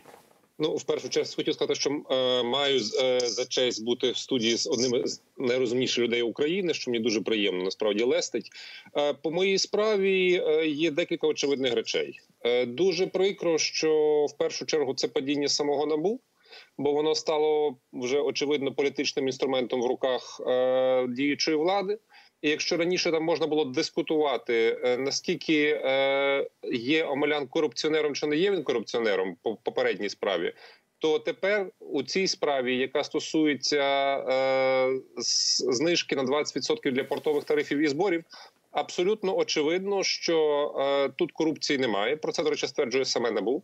Ну, в першу чергу хотів сказати, що е, маю е, за честь бути в студії з одним з найрозумніших людей України, що мені дуже приємно насправді лестить. Е, по моїй справі е, є декілька очевидних речей. Е, дуже прикро, що в першу чергу це падіння самого набу. Бо воно стало вже очевидно політичним інструментом в руках е, діючої влади. І якщо раніше там можна було дискутувати, е, наскільки е, є Омелян корупціонером чи не є він корупціонером по попередній справі, То тепер у цій справі, яка стосується е, знижки на 20% для портових тарифів і зборів, абсолютно очевидно, що тут корупції немає. Про це до речі стверджує саме НАБУ.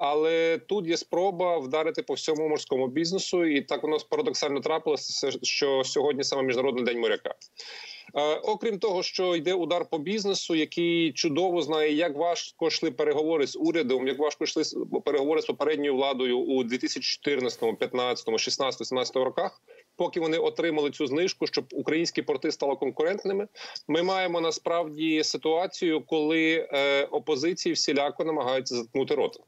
Але тут є спроба вдарити по всьому морському бізнесу, і так воно парадоксально трапилося, що сьогодні саме міжнародний день моряка. Е, окрім того, що йде удар по бізнесу, який чудово знає, як важко йшли переговори з урядом, як важко йшли переговори з попередньою владою у 2014, 15, 16, 17 роках. Поки вони отримали цю знижку, щоб українські порти стали конкурентними, ми маємо насправді ситуацію, коли е, опозиції всіляко намагаються заткнути рота.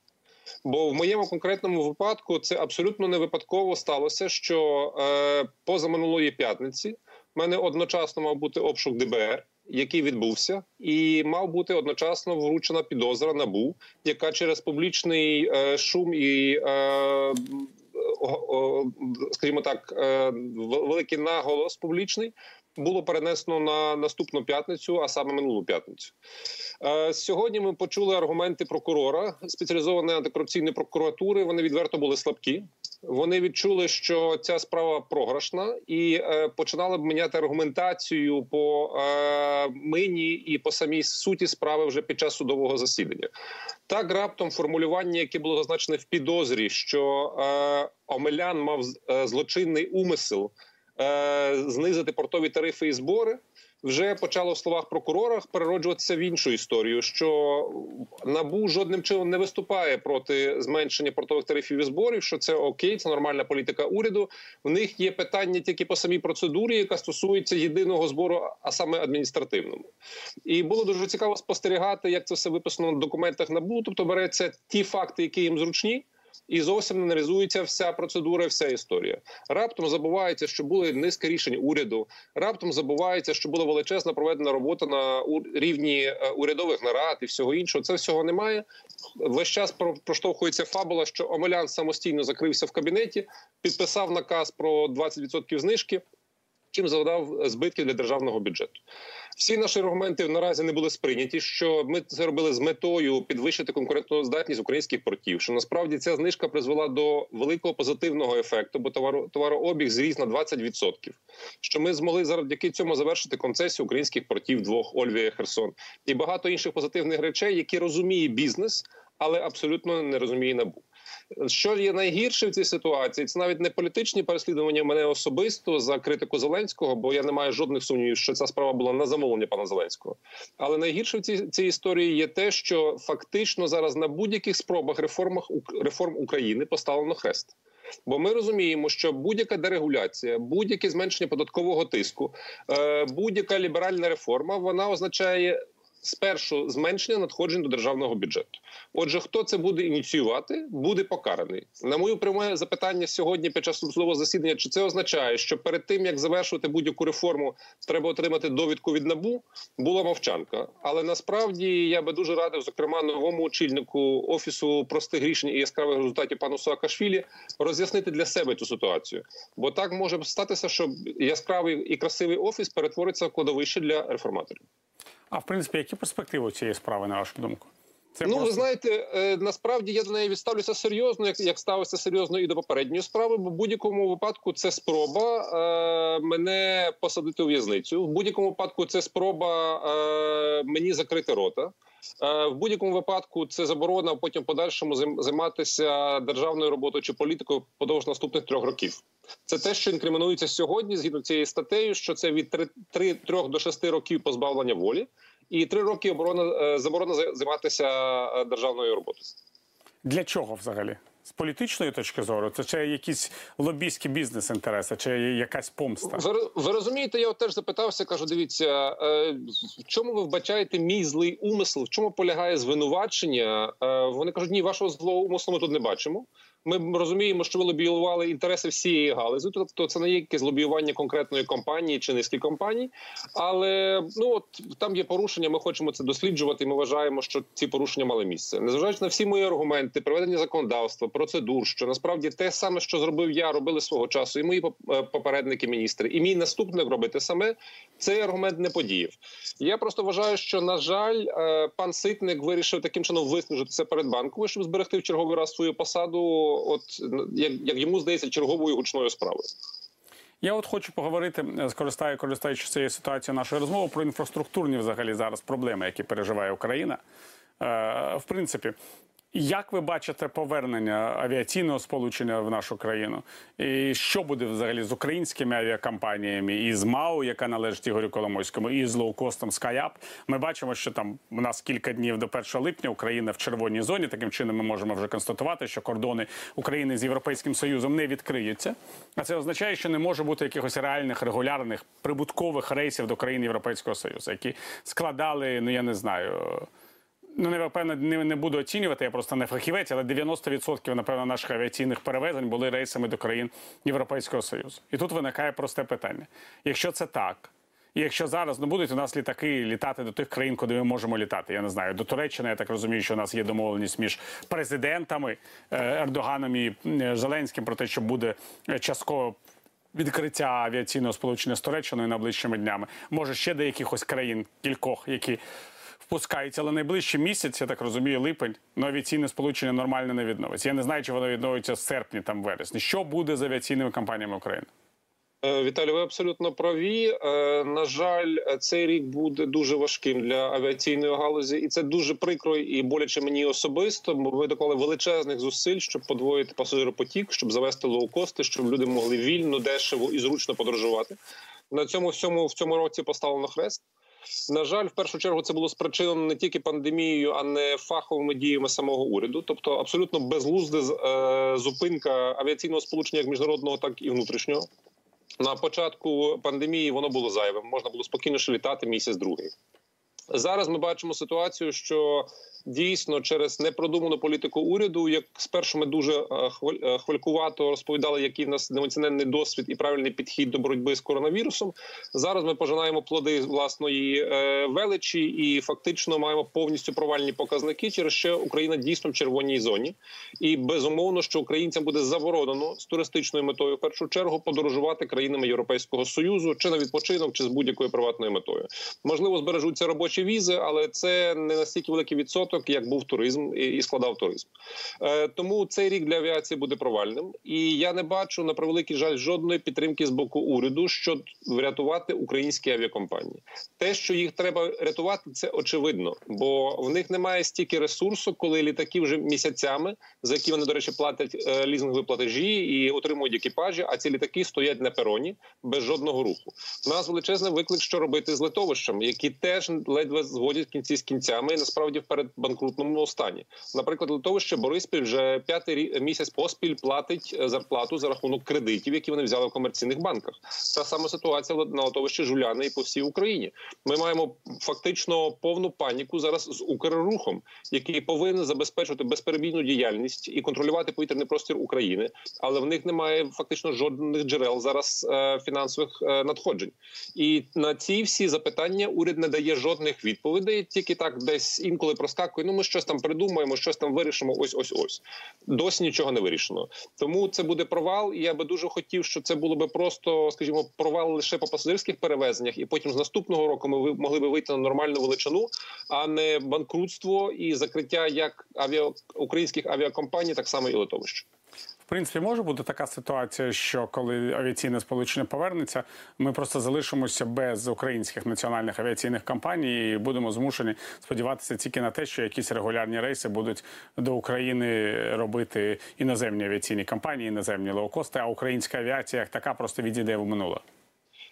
Бо в моєму конкретному випадку це абсолютно не випадково сталося, що е, позаминулої п'ятниці в мене одночасно мав бути обшук ДБР, який відбувся, і мав бути одночасно вручена підозра набу, яка через публічний е, шум і. Е, Скажімо так, е, великий наголос публічний було перенесено на наступну п'ятницю, а саме минулу п'ятницю. Е, Сьогодні ми почули аргументи прокурора спеціалізованої антикорупційної прокуратури. Вони відверто були слабкі. Вони відчули, що ця справа програшна, і е, починали б міняти аргументацію по е, мині і по самій суті справи вже під час судового засідання. Так раптом формулювання, яке було зазначене в підозрі, що е, Омелян мав е, злочинний умисел знизити портові тарифи і збори. Вже почало в словах прокурора перероджуватися в іншу історію, що набу жодним чином не виступає проти зменшення портових тарифів і зборів. Що це окей, це нормальна політика уряду. В них є питання тільки по самій процедурі, яка стосується єдиного збору, а саме адміністративному. І було дуже цікаво спостерігати, як це все виписано в документах набу. Тобто береться ті факти, які їм зручні. І зовсім не аналізується вся процедура, вся історія. Раптом забувається, що були низка рішень уряду. Раптом забувається, що була величезна проведена робота на рівні е, урядових нарад і всього іншого. Це всього немає. Весь час про- проштовхується фабула, що Омелян самостійно закрився в кабінеті, підписав наказ про 20% знижки, чим завдав збитків для державного бюджету. Всі наші аргументи наразі не були сприйняті. Що ми це робили з метою підвищити конкурентну здатність українських портів. Що насправді ця знижка призвела до великого позитивного ефекту, бо товаро, товарообіг зріс на 20%. Що ми змогли завдяки цьому завершити концесію українських портів двох Ольвія Херсон і багато інших позитивних речей, які розуміє бізнес, але абсолютно не розуміє набу. Що є найгірше в цій ситуації? Це навіть не політичні переслідування мене особисто за критику Зеленського, бо я не маю жодних сумнівів, що ця справа була на замовлення пана Зеленського. Але найгірше в цій, цій історії є те, що фактично зараз на будь-яких спробах реформах реформ України поставлено хрест. Бо ми розуміємо, що будь-яка дерегуляція, будь-яке зменшення податкового тиску, е, будь-яка ліберальна реформа вона означає спершу зменшення надходжень до державного бюджету. Отже, хто це буде ініціювати, буде покараний. На моє пряме запитання сьогодні під час судового засідання, чи це означає, що перед тим як завершувати будь-яку реформу, треба отримати довідку від набу, була мовчанка. Але насправді я би дуже радив, зокрема, новому очільнику офісу простих рішень і яскравих результатів пану Саакашвілі роз'яснити для себе цю ситуацію. Бо так може статися, що яскравий і красивий офіс перетвориться в кладовище для реформаторів. А в принципі, які перспективи цієї справи, на вашу думку? Це ну, просто- ви знаєте, е, насправді я до неї відставлюся серйозно, як, як ставився серйозно і до попередньої справи. Бо в будь-якому випадку це спроба е, мене посадити у в'язницю. В будь-якому випадку це спроба е, мені закрити рота. Е, В будь-якому випадку це заборона потім подальшому займ- займатися державною роботою чи політикою подовж наступних трьох років. Це те, що інкримінується сьогодні згідно цією статтею, що це від 3, 3 до 6 років позбавлення волі і 3 роки оборона е, заборона займатися е, державною роботою. Для чого взагалі? З політичної точки зору, це чи якісь лобійські бізнес-інтереси, чи якась помста? Ви, ви розумієте, я от теж запитався, кажу: дивіться, е, в чому ви вбачаєте мій злий умисел? В чому полягає звинувачення? Е, вони кажуть, ні, вашого злого умислу ми тут не бачимо. Ми розуміємо, що ви лобіювали інтереси всієї галузі. Тобто, це не є якесь лобіювання конкретної компанії чи низки компаній. Але ну от там є порушення. Ми хочемо це досліджувати. і Ми вважаємо, що ці порушення мали місце. Незважаючи на всі мої аргументи, проведення законодавства, процедур, що насправді те саме, що зробив я, робили свого часу, і мої е, попередники міністри, і мій наступник робити саме. Цей аргумент не подіяв. Я просто вважаю, що на жаль, е, пан Ситник вирішив таким чином виснажитися перед банкою, щоб зберегти в черговий раз свою посаду. От як, як йому здається, черговою гучною справою. Я от хочу поговорити, е, скористаю, користуючись цією ситуацією нашої розмови про інфраструктурні взагалі зараз проблеми, які переживає Україна. Е, в принципі, як ви бачите повернення авіаційного сполучення в нашу країну? І що буде взагалі з українськими авіакомпаніями і з МАУ, яка належить Ігорю Коломойському, і з лоукостом SkyUp? Ми бачимо, що там у нас кілька днів до 1 липня Україна в червоній зоні. Таким чином ми можемо вже констатувати, що кордони України з Європейським Союзом не відкриються. А це означає, що не може бути якихось реальних регулярних прибуткових рейсів до країн Європейського Союзу, які складали, ну я не знаю. Ну, не певно, не, не буду оцінювати, я просто не фахівець, але 90% напевно наших авіаційних перевезень були рейсами до країн Європейського Союзу. І тут виникає просте питання: якщо це так, і якщо зараз ну будуть у нас літаки літати до тих країн, куди ми можемо літати, я не знаю, до Туреччини, я так розумію, що у нас є домовленість між президентами е, Ердоганом і е, Зеленським про те, що буде е, частково. Відкриття авіаційного сполучення з Туреччиною найближчими днями, може ще до якихось країн, кількох, які впускаються, але найближчий місяць, я так розумію, липень, ну, авіаційне сполучення нормально не відновиться. Я не знаю, чи воно відновиться в серпні, там вересні. Що буде з авіаційними компаніями України? Е, Віталій, ви абсолютно праві. Е, На жаль, цей рік буде дуже важким для авіаційної галузі, і це дуже прикро і боляче мені особисто. Бо ми доклали величезних зусиль, щоб подвоїти пасажиропотік, щоб завести лоукости, щоб люди могли вільно, дешево і зручно подорожувати. На цьому всьому в цьому році поставлено хрест. На жаль, в першу чергу це було спричинено не тільки пандемією, а не фаховими діями самого уряду. Тобто, абсолютно безглузда е, зупинка авіаційного сполучення як міжнародного, так і внутрішнього. На початку пандемії воно було зайвим. Можна було спокійно ще літати місяць другий. Зараз ми бачимо ситуацію, що дійсно через непродуману політику уряду, як спершу ми дуже е, е, хвалькувато розповідали, який в нас неоціненний досвід і правильний підхід до боротьби з коронавірусом. Зараз ми пожинаємо плоди власної е, величі і фактично маємо повністю провальні показники, через що Україна дійсно в червоній зоні. І безумовно, що українцям буде заборонено з туристичною метою в першу чергу подорожувати країнами Європейського союзу чи на відпочинок, чи з будь-якою приватною метою. Можливо, збережуться робочі візи, але це не настільки великий відсоток, як був туризм і і складав туризм. Е, тому цей рік для авіації буде провальним. І я не бачу на превеликий жаль жодної підтримки з боку уряду, щоб врятувати українські авіакомпанії. Те, що їх треба рятувати, це очевидно, бо в них немає стільки ресурсу, коли літаки вже місяцями, за які вони, до речі, платять е, лізингові платежі і отримують екіпажі. А ці літаки стоять на пероні без жодного руху. У нас величезний виклик, що робити з литовищем, які теж ледве зводять кінці з кінцями і насправді вперед банкрутному стані. Наприклад, литовище Бориспіль вже п'ятий місяць поспіль платить е, зарплату за рахунок кредитів, які вони взяли в комерційних банках. Та сама ситуація на литовищі Жуляни і по всій Україні. Ми маємо фактично повну паніку зараз з Укррухом, який повинен забезпечувати безперебійну діяльність і контролювати повітряний простір України, але в них немає фактично жодних джерел зараз е, фінансових е, надходжень. І на ці всі запитання уряд не дає жодних відповідей, тільки так десь інколи проскакує. Ну ми щось там придумаємо, щось там вирішимо. Ось ось ось досі нічого не вирішено. Тому це буде провал. І я би дуже хотів, щоб це було би просто, скажімо, провал лише по пасажирських перевезеннях, і потім з наступного року ми могли би вийти на нормальну величину, а не банкрутство і закриття як авіа українських авіакомпаній, так само і литовищ. Принципі, може бути така ситуація, що коли авіаційне сполучення повернеться, ми просто залишимося без українських національних авіаційних компаній і будемо змушені сподіватися тільки на те, що якісь регулярні рейси будуть до України робити іноземні авіаційні компанії, іноземні лоукости, а українська авіація як така просто відійде в минуле.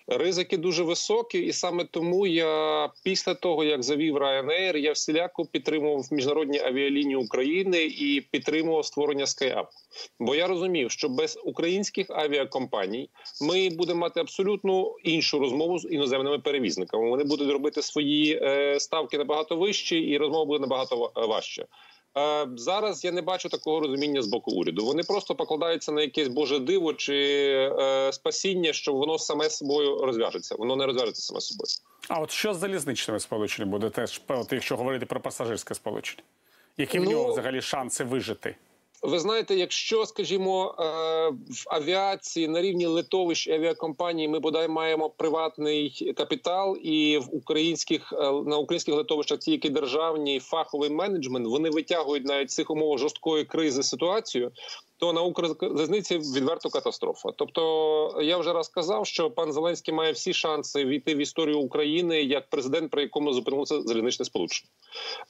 Ризики дуже високі, і саме тому я після того як завів Ryanair, я всіляко підтримував міжнародні авіалінії України і підтримував створення SkyUp. Бо я розумів, що без українських авіакомпаній ми будемо мати абсолютно іншу розмову з іноземними перевізниками. Вони будуть робити свої е, ставки набагато вищі, і розмова буде набагато ва- важча. Е, Зараз я не бачу такого розуміння з боку уряду. Вони просто покладаються на якесь боже диво чи е, спасіння, що воно саме собою розв'яжеться. Воно не розв'яжеться саме собою. А от що з залізничними сполученнями буде теж, от якщо говорити про пасажирське сполучення? Які в Ну, нього взагалі шанси вижити? Ви знаєте, якщо, скажімо, е, в авіації на рівні литовищ і авіакомпаній ми бодай маємо приватний капітал, і в українських е, на українських литовищах які державні фаховий менеджмент вони витягують навіть цих умов жорсткої кризи ситуацію. То на Укрзалізниці відверто катастрофа. Тобто, я вже раз казав, що пан Зеленський має всі шанси війти в історію України як президент, при якому зупинилося залізничне сполучення.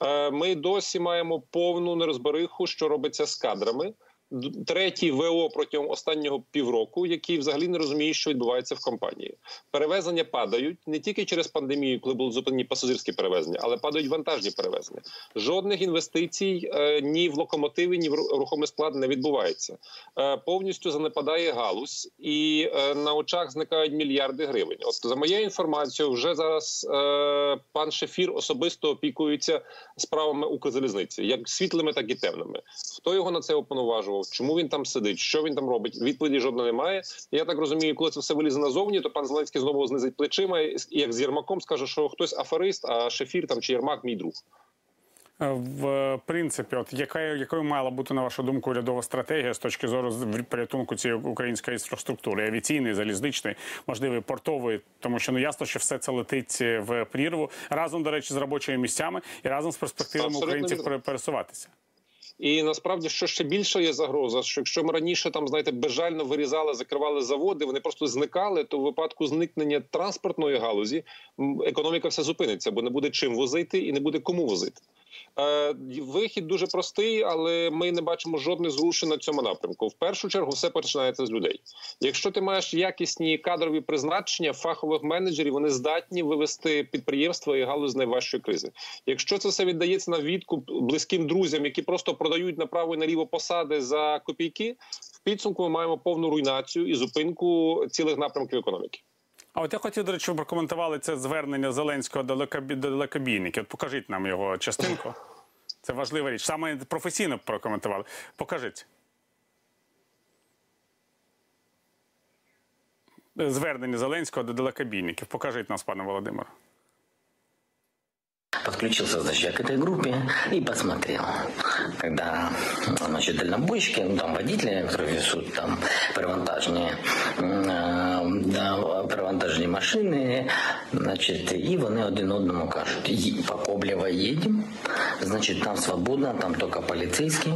Е, Ми досі маємо повну нерозбериху, що робиться з кадрами. Третій ВО протягом останнього півроку, який взагалі не розуміє, що відбувається в компанії. Перевезення падають не тільки через пандемію, коли були зупинені пасажирські перевезення, але падають вантажні перевезення. Жодних інвестицій е, ні в локомотиви, ні в рухомий склад не відбувається. Е, повністю занепадає галузь, і е, на очах зникають мільярди гривень. От за моєю інформацією, вже зараз пан Шефір особисто опікується справами Укрзалізниці, як світлими, так і темними. Хто його на це Чому він там сидить? Що він там робить? Відповіді жодної немає. Я так розумію, коли це все вилізе назовні, то пан Зеленський знову знизить плечима і як з Єрмаком скаже, що хтось аферист, а Шефір там чи Єрмак мій друг. Е, В принципі, от яка якою мала бути на вашу думку урядова стратегія з точки зору порятунку цієї української інфраструктури, авіаційної, залізничної, можливо, портової, тому що ну ясно, що все це летить е, в прірву разом, до речі, з робочими місцями і разом з перспективами Абсолютно українців пересуватися. І насправді, що ще більше є загроза, що якщо ми раніше там знаєте безжально вирізали, закривали заводи, вони просто зникали, то в випадку зникнення транспортної галузі економіка вся зупиниться, бо не буде чим возити і не буде кому возити. Е, вихід дуже простий, але ми не бачимо жодних зрушень на цьому напрямку. В першу чергу все починається з людей. Якщо ти маєш якісні кадрові призначення фахових менеджерів, вони здатні вивести підприємства і галузь з найважчої кризи. Якщо це все віддається на відкуп близьким друзям, які просто продають направо і наліво посади за копійки, в підсумку ми маємо повну руйнацію і зупинку цілих напрямків економіки. А от я хотів, до речі, ви прокоментували це звернення Зеленського до далекобійників. Покажіть нам його частинку. Це важлива річ. Саме професійно прокоментували. Покажіть. Звернення Зеленського до далекобійників. Покажіть нас, пане Володимире. Подключился, значит, я к этой группе и посмотрел. Когда, значит, дальнобойщики, ну, там, водители, которые везут там перевантажні, м, да, перевантажні машини, значить, і вони один одному кажуть, «Ї- по Коблево їдемо, значить, там свободно, там тільки поліцейські,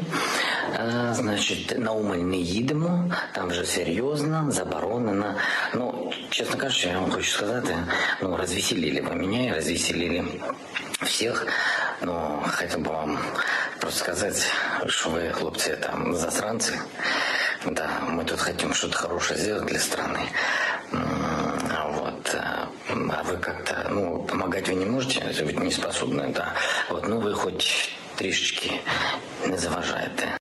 Е, значить, на Умань не їдемо, там вже серйозно, заборонено. Ну, чесно кажучи, я вам хочу сказати, ну, розвеселили ви мене, і розвеселили всех. Но хотел бы вам просто сказать, что вы, хлопцы, там засранцы. Да, мы тут хотим что-то хорошее сделать для страны. А Вот. а, А вы как-то, ну, помогать вы не можете, вы не способны, да. Вот, ну, вы хоть трішечки не заважаєте.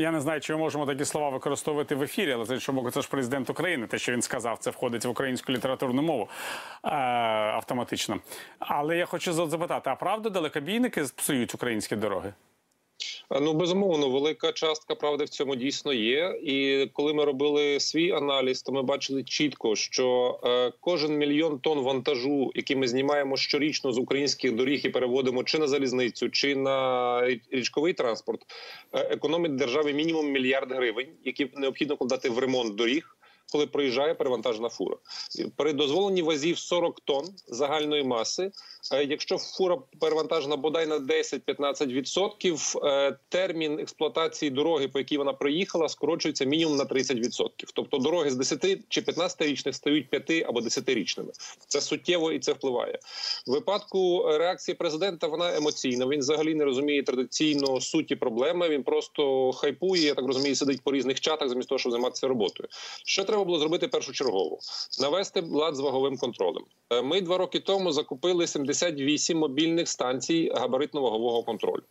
Я не знаю, чи ми можемо такі слова використовувати в ефірі, але з іншого боку, це ж президент України. Те, що він сказав, це входить в українську літературну мову е, автоматично. Але я хочу за- запитати: а правда далекобійники псують українські дороги? Е, Ну безумовно, велика частка правди в цьому дійсно є. І коли ми робили свій аналіз, то ми бачили чітко, що е, кожен мільйон тонн вантажу, який ми знімаємо щорічно з українських доріг і переводимо чи на залізницю, чи на річковий транспорт, е, економить державі мінімум мільярд гривень, які необхідно вкладати в ремонт доріг. Коли проїжджає перевантажена фура, при дозволеній вазі в 40 тонн загальної маси, якщо фура перевантажена бодай на 10-15%, е, термін експлуатації дороги, по якій вона проїхала, скорочується мінімум на 30%. Тобто дороги з 10 чи 15-річних стають 5 або 10-річними. Це суттєво і це впливає. В випадку е, реакції президента вона емоційна. Він взагалі не розуміє традиційно суті проблеми. Він просто хайпує. Я так розумію, сидить по різних чатах, замість того, щоб займатися роботою. Що треба було зробити першочергово? Навести лад з ваговим контролем. Е, Ми два роки тому закупили 78 мобільних станцій габаритно-вагового контролю.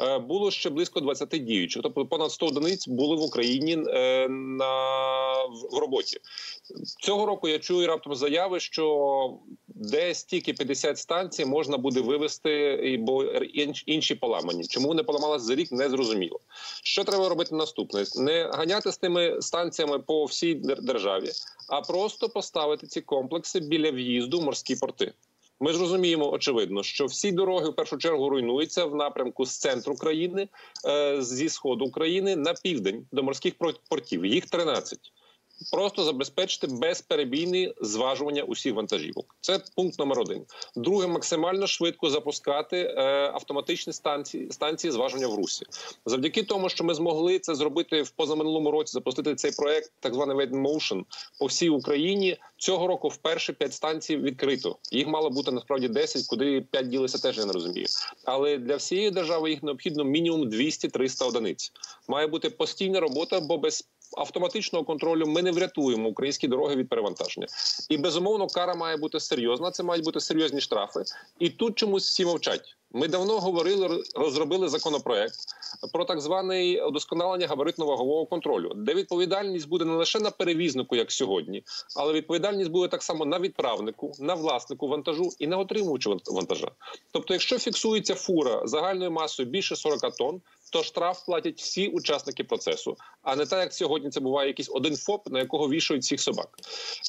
Е, Було ще близько 20 діючих, тобто понад 100 одиниць були в Україні е, на в- роботі. Цього року я чую раптом заяви, що десь тільки 50 станцій можна буде вивести, бо інші поламані. Чому вони поламалися за рік, не зрозуміло. Що треба робити наступне? Не ганяти з тими станціями по всій дер- державі, а просто поставити ці комплекси біля в'їзду в морські порти. Ми ж розуміємо, очевидно, що всі дороги в першу чергу руйнуються в напрямку з центру країни, е, зі сходу України на південь до морських портів. Їх 13. Просто забезпечити безперебійне зважування усіх вантажівок. Це пункт номер один. Друге, максимально швидко запускати е, автоматичні станції станції зважування в русі. Завдяки тому, що ми змогли це зробити в позаминулому році, запустити цей проект, так званий Wait Motion, по всій Україні. Цього року вперше 5 станцій відкрито. Їх мало бути насправді 10, куди 5 ділися, теж я не розумію. Але для всієї держави їх необхідно мінімум 200-300 одиниць. Має бути постійна робота, бо без автоматичного контролю ми не врятуємо українські дороги від перевантаження. І безумовно кара має бути серйозна. Це мають бути серйозні штрафи. І тут чомусь всі мовчать. Ми давно говорили, розробили законопроект про так званий удосконалення габаритно-вагового контролю, де відповідальність буде не лише на перевізнику, як сьогодні, але відповідальність буде так само на відправнику, на власнику вантажу і на отримувачу вантажа. Тобто, якщо фіксується фура загальною масою більше 40 тонн, то штраф платять всі учасники процесу, а не так, як сьогодні це буває якийсь один ФОП, на якого вішають всіх собак.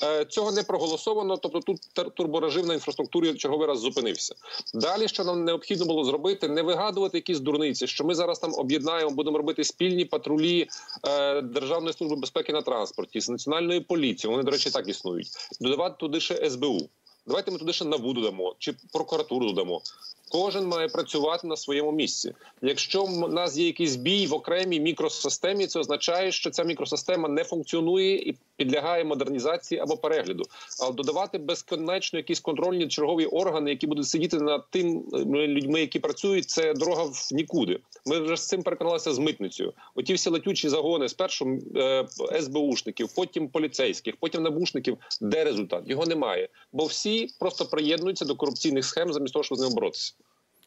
Е, цього не проголосовано. Тобто, тут турборежим на інфраструктурі черговий раз зупинився. Далі, що нам необхідно було зробити, не вигадувати якісь дурниці, що ми зараз там об'єднаємо, будемо робити спільні патрулі е, Державної служби безпеки на транспорті з національною поліцією. Вони, до речі, так існують. Додавати туди ще СБУ. Давайте ми туди ще НАБУ додамо чи прокуратуру додамо. Кожен має працювати на своєму місці. Якщо в нас є якийсь бій в окремій мікросистемі, це означає, що ця мікросистема не функціонує і підлягає модернізації або перегляду. Але додавати безконечно якісь контрольні чергові органи, які будуть сидіти над тим е, людьми, які працюють, це дорога в нікуди. Ми вже з цим переконалися з митницею. Оті всі летючі загони спершу е, СБУшників, потім поліцейських, потім набушників. Де результат? Його немає, бо всі просто приєднуються до корупційних схем замість того, щоб з ними боротися.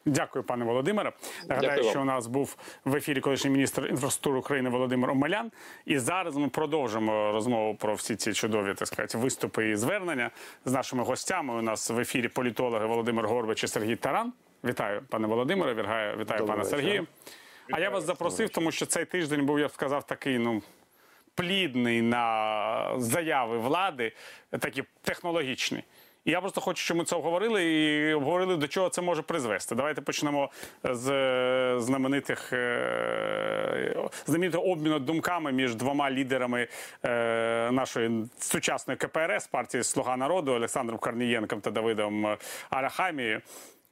Дякую, пане Володимире. Нагадаю, Дякую що у нас був в ефірі колишній міністр інфраструктури України Володимир Омелян. І зараз ми продовжимо розмову про всі ці чудові так сказати, виступи і звернення з нашими гостями. У нас в ефірі політологи Володимир Горбач і Сергій Таран. Вітаю, пане Володимире. Вітаю, вітаю пане Сергію. А я вас запросив, тому що цей тиждень був, я б сказав, такий, ну. Плідний на заяви влади, такі технологічні. Я просто хочу, щоб ми це обговорили і обговорили, до чого це може призвести. Давайте почнемо з е, знаменитих е, знаменитого обміну думками між двома лідерами е, нашої сучасної КПРС партії Слуга народу Олександром Корнієнком та Давидом Арахамією.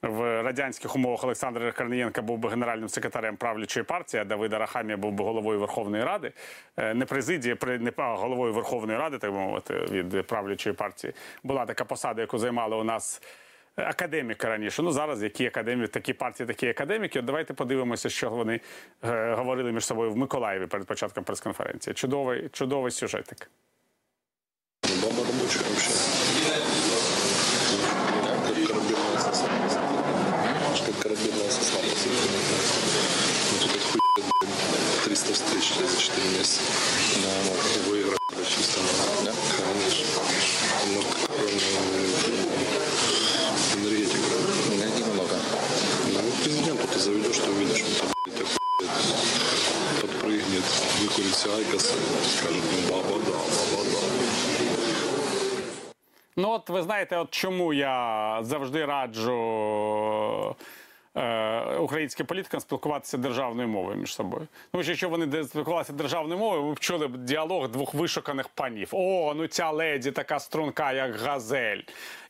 В радянських умовах Олександр Корнієнко був би генеральним секретарем правлячої партії, а Давид Арахамія був би головою Верховної Ради. Е, Не президії, при- не головою Верховної Ради, так би мовити, від правлячої партії. Була така посада, яку займали у нас академіки раніше. Ну зараз які академіки, такі партії, такі академіки. От давайте подивимося, що вони е, говорили між собою в Миколаєві перед початком прес-конференції. Чудовий, чудовий сюжетик. Баба рабочая вообще. Ви знаєте, от чому я завжди раджу е, українським політикам спілкуватися державною мовою між собою. Тому що якщо вони спілкувалися державною мовою, ви б чули б діалог двох вишуканих панів. О, ну ця леді така струнка, як газель.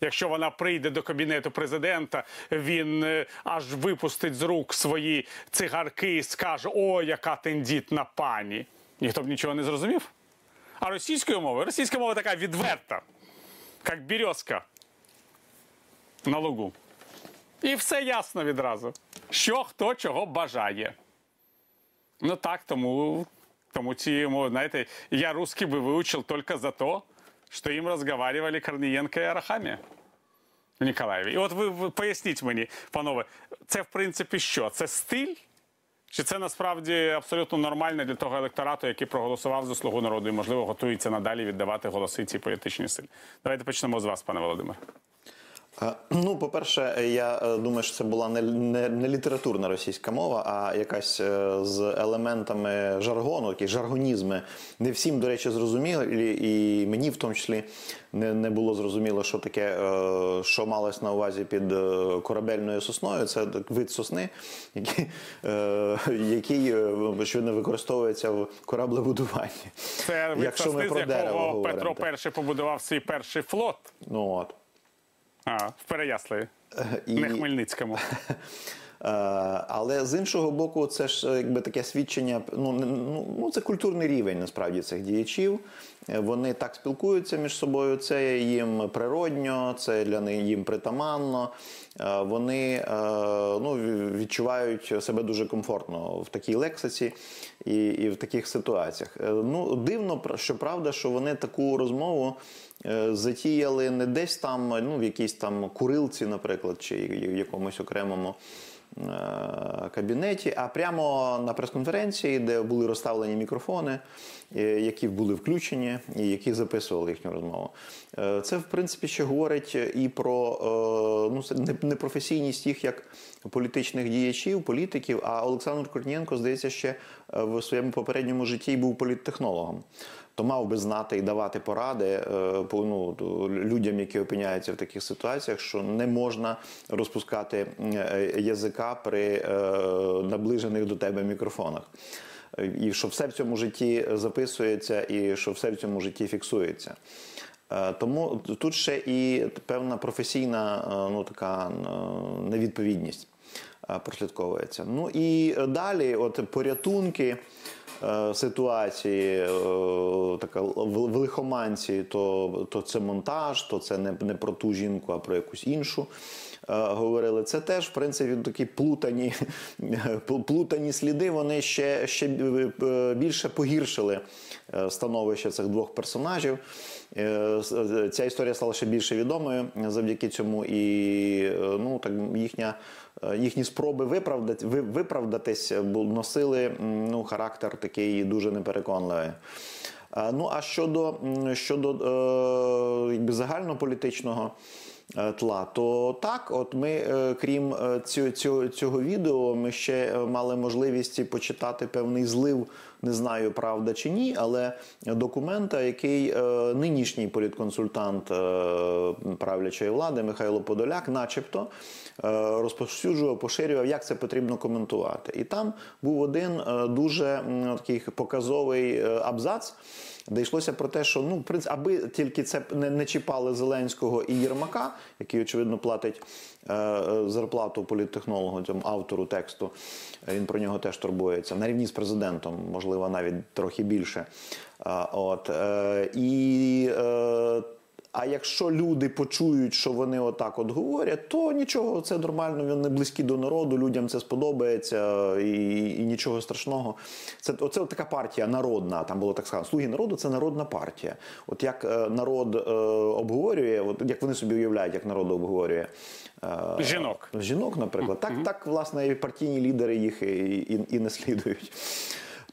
Якщо вона прийде до кабінету президента, він е, аж випустить з рук свої цигарки і скаже: О, яка тендітна пані. Ніхто б нічого не зрозумів. А російською мовою? Російська мова така відверта як березка на лугу. І все ясно відразу. Що хто чого бажає. Ну так, тому, тому ці, знаєте, я русский би вивчив тільки за то, що їм розговаривали Корнієнко і Арахамія Ніколаєві. І от ви поясніть мені, панове, це в принципі що? Це стиль? Чи це насправді абсолютно нормально для того електорату, який проголосував за слугу народу і, можливо, готується надалі віддавати голоси цій політичній силі? Давайте почнемо з вас, пане Володимир. Е, Ну, по-перше, я е, думаю, що це була не, не, не літературна російська мова, а якась е, з елементами жаргону, такі жаргонізми. Не всім, до речі, зрозумілі, і мені в тому числі не, не було зрозуміло, що таке, що малось на увазі під корабельною сосною. Це вид сосни, який, який очевидно, використовується в кораблебудуванні. Це від Якщо ми про з якого говоримо, Петро. І побудував свій перший флот. Ну от. А, в Переяславі, І- не Хмельницькому. Е, Але з іншого боку, це ж е, якби таке свідчення. Ну, ну, ну це культурний рівень насправді цих діячів. Е, Вони так спілкуються між собою. Це їм природньо, це для них їм притаманно. Е, Вони е, ну, відчувають себе дуже комфортно в такій лексиці і, і в таких ситуаціях. Е, Ну, дивно, що правда, що вони таку розмову е, затіяли не десь там, ну, в якійсь там курилці, наприклад, чи в якомусь окремому е, кабінеті, а прямо на прес-конференції, де були розставлені мікрофони, е, які були включені і які записували їхню розмову. Е, Це, в принципі, ще говорить і про е, ну, непрофесійність їх як політичних діячів, політиків. А Олександр Корнієнко, здається, ще е, в своєму попередньому житті був політтехнологом. То мав би знати і давати поради е, ну, людям, які опиняються в таких ситуаціях, що не можна розпускати е, язика при е, наближених до тебе мікрофонах. І що все в цьому житті записується, і що все в цьому житті фіксується. Тому тут ще і певна професійна ну, така невідповідність прослідковується. Ну і далі, от порятунки е, ситуації, е, така в лихоманці, то, то це монтаж, то це не, не про ту жінку, а про якусь іншу. е, Говорили, це теж в принципі такі плутані, плутані сліди. Вони ще, ще е, більше погіршили е, становище цих двох персонажів. Е, е, Ця історія стала ще більше відомою завдяки цьому, і е, ну так їхня. Їхні спроби виправдати, ви- виправдатись носили ну, характер такий дуже непереконливий. Ну а щодо, щодо е, загальнополітичного тла, то так, от ми, крім цього, цього, цього відео, ми ще мали можливість почитати певний злив, не знаю, правда чи ні, але документа, який е, нинішній політконсультант е, правлячої влади Михайло Подоляк, начебто, е, розповсюджував, поширював, як це потрібно коментувати. І там був один дуже такий показовий абзац. Де йшлося про те, що ну, в принципі, аби тільки це не, не чіпали Зеленського і Єрмака, який, очевидно, платить е, е, зарплату політтехнологу, цьому автору тексту. Е, Він про нього теж турбується на рівні з президентом, можливо, навіть трохи більше. Е, от, е, і е, а якщо люди почують, що вони отак от говорять, то нічого, це нормально, він не близький до народу, людям це сподобається і, і нічого страшного. Це оце така партія народна. Там було так сказано. Слуги народу це народна партія. От як е, народ е, обговорює, от як вони собі уявляють, як народ обговорює. е, Жінок. Жінок, наприклад, так, так власне і партійні лідери їх і, і, і не слідують.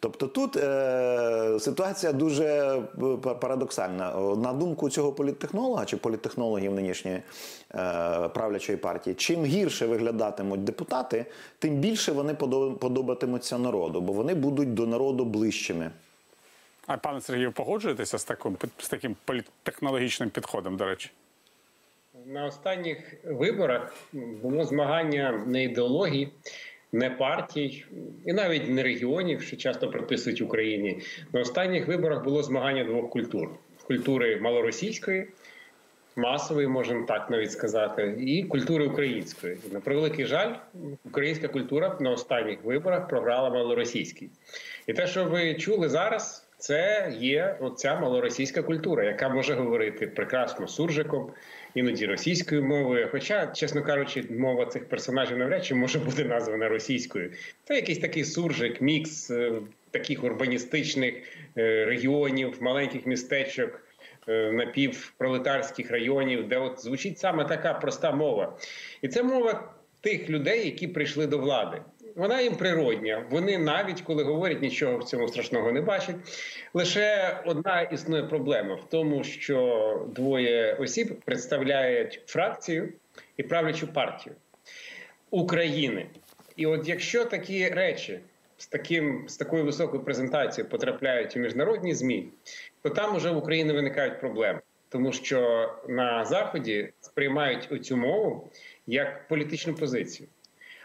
Тобто тут е, ситуація дуже е, парадоксальна. На думку цього політтехнолога чи політтехнологів нинішньої е, правлячої партії, чим гірше виглядатимуть депутати, тим більше вони подобатимуться народу, бо вони будуть до народу ближчими. А пане Сергію, погоджуєтеся з таким, з таким політтехнологічним підходом, до речі? На останніх виборах було змагання не ідеологій, не партій і навіть не регіонів, що часто приписують Україні. На останніх виборах було змагання двох культур: культури малоросійської, масової, можемо так навіть сказати, і культури української. На превеликий жаль, українська культура на останніх виборах програла малоросійській. І те, що ви чули зараз. Це є оця малоросійська культура, яка може говорити прекрасно суржиком, іноді російською мовою. Хоча, чесно кажучи, мова цих персонажів навряд чи може бути названа російською. Це якийсь такий суржик, мікс е, таких урбаністичних е, регіонів, маленьких містечок, е, напівпролетарських районів, де от звучить саме така проста мова. І це мова тих людей, які прийшли до влади. Вона їм природня. Вони навіть коли говорять, нічого в цьому страшного не бачать. Лише одна існує проблема в тому, що двоє осіб представляють фракцію, і правлячу партію України. І от якщо такі речі з таким з такою високою презентацією потрапляють у міжнародні змі, то там уже в Україні виникають проблеми, тому що на заході сприймають оцю мову як політичну позицію.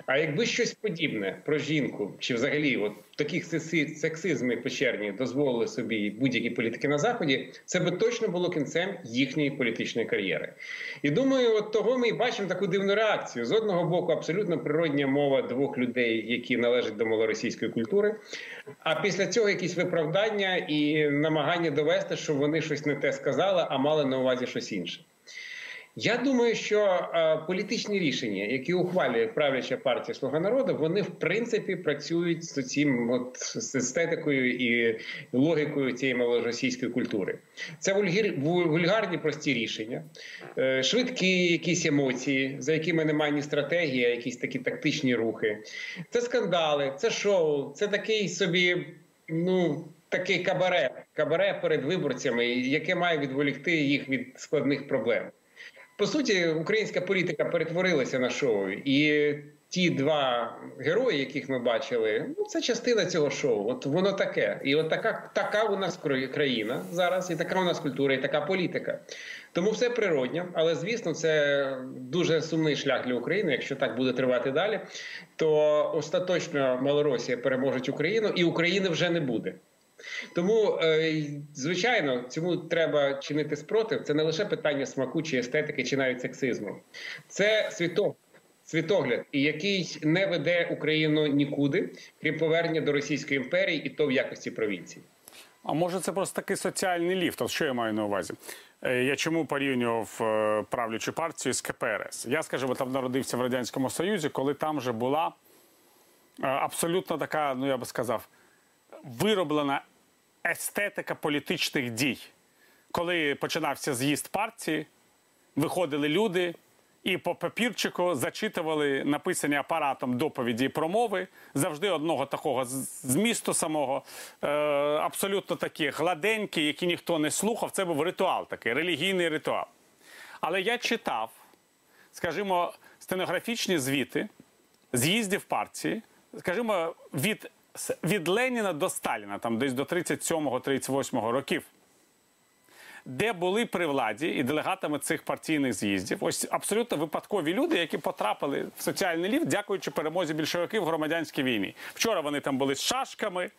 А якби щось подібне про жінку, чи взагалі от таких секси- сексизмів печерні дозволили собі будь-які політики на заході, це би точно було кінцем їхньої політичної кар'єри. І думаю, от того ми і бачимо таку дивну реакцію. З одного боку, абсолютно природня мова двох людей, які належать до малоросійської культури. А після цього якісь виправдання і намагання довести, що вони щось не те сказали, а мали на увазі щось інше. Я думаю, що е, політичні рішення, які ухвалює правляча партія Слуга народу, вони в принципі працюють з цим от з естетикою і логікою цієї малоросійської культури. Це вульгір, вульгарні прості рішення, е, швидкі якісь емоції, за якими немає ні стратегії, а якісь такі тактичні рухи. Це скандали, це шоу, це такий собі, ну. Такий кабаре, кабаре перед виборцями, яке має відволікти їх від складних проблем. По суті, українська політика перетворилася на шоу, і ті два герої, яких ми бачили, ну це частина цього шоу. От воно таке. І от така, така у нас кра- країна зараз, і така у нас культура, і така політика. Тому все природньо, але звісно, це дуже сумний шлях для України. Якщо так буде тривати далі, то остаточно Малоросія переможе Україну, і України вже не буде. Тому, е, звичайно, цьому треба чинити спротив. Це не лише питання смаку чи естетики, чи навіть сексизму. Це світогляд, який не веде Україну нікуди, крім повернення до Російської імперії, і то в якості провінції. А може це просто такий соціальний ліфт? От що я маю на увазі? Е, Я чому порівнював е, правлячу партію з КПРС? Я, скажімо, там народився в Радянському Союзі, коли там вже була абсолютно така, ну я би сказав, вироблена естетика політичних дій. Коли починався з'їзд партії, виходили люди і по папірчику зачитували написані апаратом доповіді і промови завжди одного такого змісту самого, е, абсолютно такі гладенькі, які ніхто не слухав. Це був ритуал такий, релігійний ритуал. Але я читав, скажімо, стенографічні звіти з'їздів партії, скажімо, від, від Леніна до Сталіна, там десь до 37-38 років де були при владі і делегатами цих партійних з'їздів. Ось абсолютно випадкові люди, які потрапили в соціальний ліфт, дякуючи перемозі більшовиків в громадянській війні. Вчора вони там були з шашками,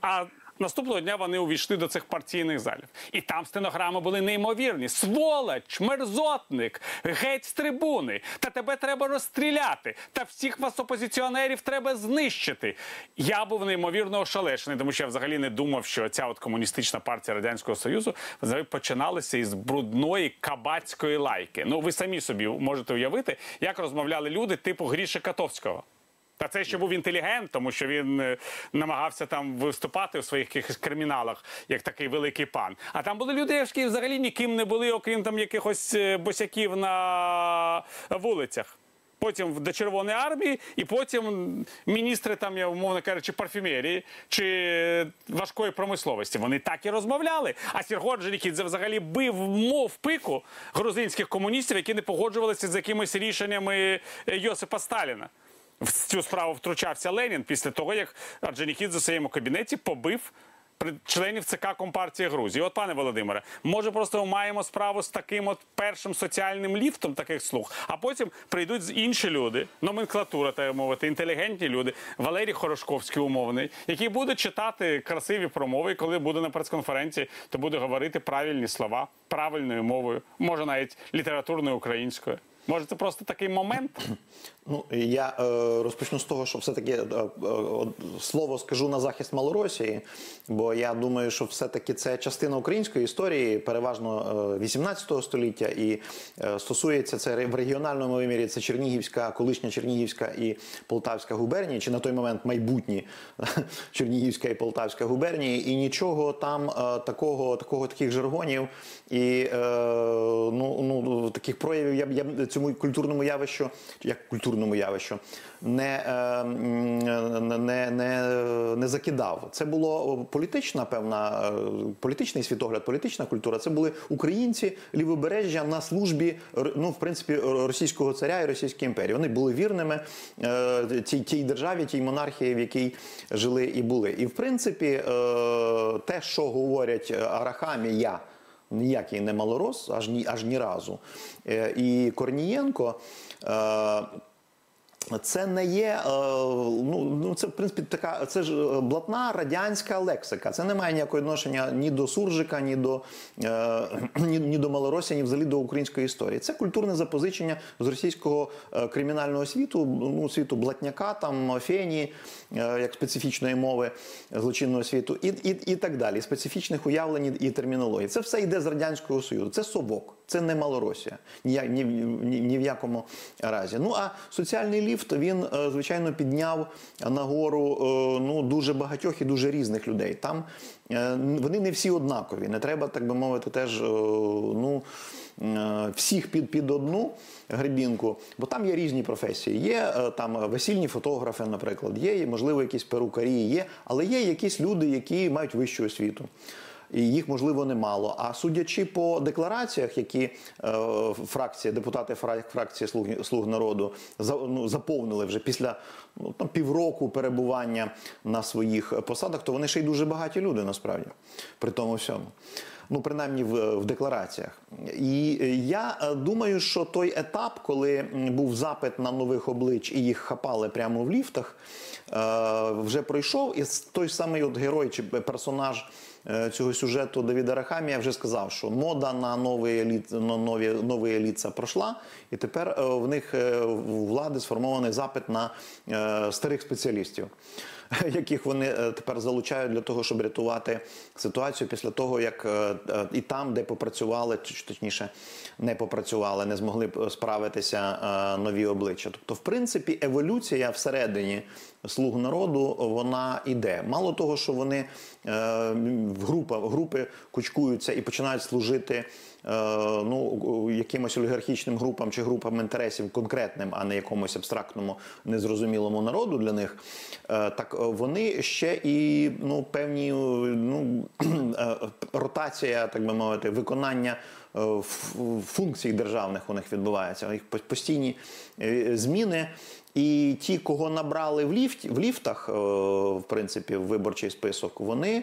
а наступного дня вони увійшли до цих партійних залів. І там стенограми були неймовірні. Сволоч, мерзотник, геть з трибуни. Та тебе треба розстріляти. Та всіх вас опозиціонерів треба знищити. Я був неймовірно ошелешений, тому що я взагалі не думав, що ця от комуністична партія Радянського Союзу взагалі починалася із брудної кабацької лайки. Ну ви самі собі можете уявити, як розмовляли люди типу Гріші Катовського. Та це ще був інтелігент, тому що він е, намагався там виступати у своїх якихось криміналах, як такий великий пан. А там були люди, які взагалі ніким не були, окрім там якихось е, босяків на вулицях. Потім до Червоної армії, і потім міністри там, я умовно кажучи, парфюмерії чи важкої промисловості. Вони так і розмовляли. А Сірго Орджонікідзе взагалі бив мов пику грузинських комуністів, які не погоджувалися з якимись рішеннями е, Йосипа Сталіна. В цю справу втручався Ленін після того, як Орджонікідзе у своєму кабінеті побив членів ЦК Компартії Грузії. От, пане Володимире, може просто ми маємо справу з таким от першим соціальним ліфтом таких слуг, а потім прийдуть інші люди, номенклатура, так мовити, інтелігентні люди, Валерій Хорошковський умовний, який буде читати красиві промови, коли буде на прес-конференції, то буде говорити правильні слова правильною мовою, може навіть літературною українською. Може, це просто такий момент? Ну я е, розпочну з того, що все-таки е, е, слово скажу на захист Малоросії, бо я думаю, що все-таки це частина української історії, переважно е, 18 століття, і е, стосується це в регіональному вимірі. Це Чернігівська, колишня Чернігівська і Полтавська губернії, чи на той момент майбутні Чернігівська і Полтавська губернії, і нічого там е, такого, такого таких жаргонів і е, ну, ну таких проявів я б я цьому культурному явищу, як культурному явищу, не, е, м, не, не, не закидав. Це було політична певна, е, політичний світогляд, політична культура. Це були українці лівобережжя на службі ну, в принципі, російського царя і Російської імперії. Вони були вірними е, тій, державі, тій монархії, в якій жили і були. І в принципі, е, те, що говорять Арахамія, ніякий не малорос, аж ні, аж ні разу. Е, І Корнієнко. Е, це не є е, ну, ну це в принципі така це ж е, блатна радянська лексика. Це не має ніякого відношення ні до суржика, ні до е, ні, ні до Малоросі, ні взагалі до української історії. Це культурне запозичення з російського кримінального світу, ну світу блатняка, там фені, як специфічної мови злочинного світу, і, і, і так далі. Специфічних уявлень і термінології. Це все йде з радянського союзу. Це совок, це не Малоросія. Ні, ні, ні, ні в якому разі. Ну а соціальний ліфт він е, звичайно підняв нагору е, ну дуже багатьох і дуже різних людей. Там е, вони не всі однакові. Не треба так би мовити, теж е, ну. Е, Всіх під, під одну грибінку, бо там є різні професії. Є е, там весільні фотографи, наприклад, є, можливо, якісь перукарі, є, але є якісь люди, які мають вищу освіту і їх можливо немало. А судячи по деклараціях, які е, фракція, депутати фракції слуг, слуг народу за, ну, заповнили вже після ну, там, півроку перебування на своїх посадах, то вони ще й дуже багаті люди насправді при тому всьому. Ну, принаймні в, в деклараціях. І е, я е, думаю, що той етап, коли був запит на нових облич і їх хапали прямо в ліфтах, е, вже пройшов. І той самий от герой чи персонаж цього сюжету Давіда Рахамія вже сказав, що мода на нові еліт, на нові, нові еліца пройшла, і тепер в них у влади сформований запит на старих спеціалістів. Яких вони е, тепер залучають для того, щоб рятувати ситуацію після того, як е, е, і там, де попрацювали, точніше не попрацювали, не змогли справитися нові обличчя. Тобто, в принципі, еволюція всередині слуг народу вона іде. Мало того, що вони в групи кучкуються і починають служити ну, якимось олігархічним групам чи групам інтересів конкретним, а не якомусь абстрактному незрозумілому народу для них. Е, так е, вони ще і ну, певні ну, е, ротація, так би мовити, виконання е, функцій державних у них відбувається. Їх по- постійні е, зміни. І ті, кого набрали в ліфті, в ліфтах, е, в принципі, в виборчий список, вони е,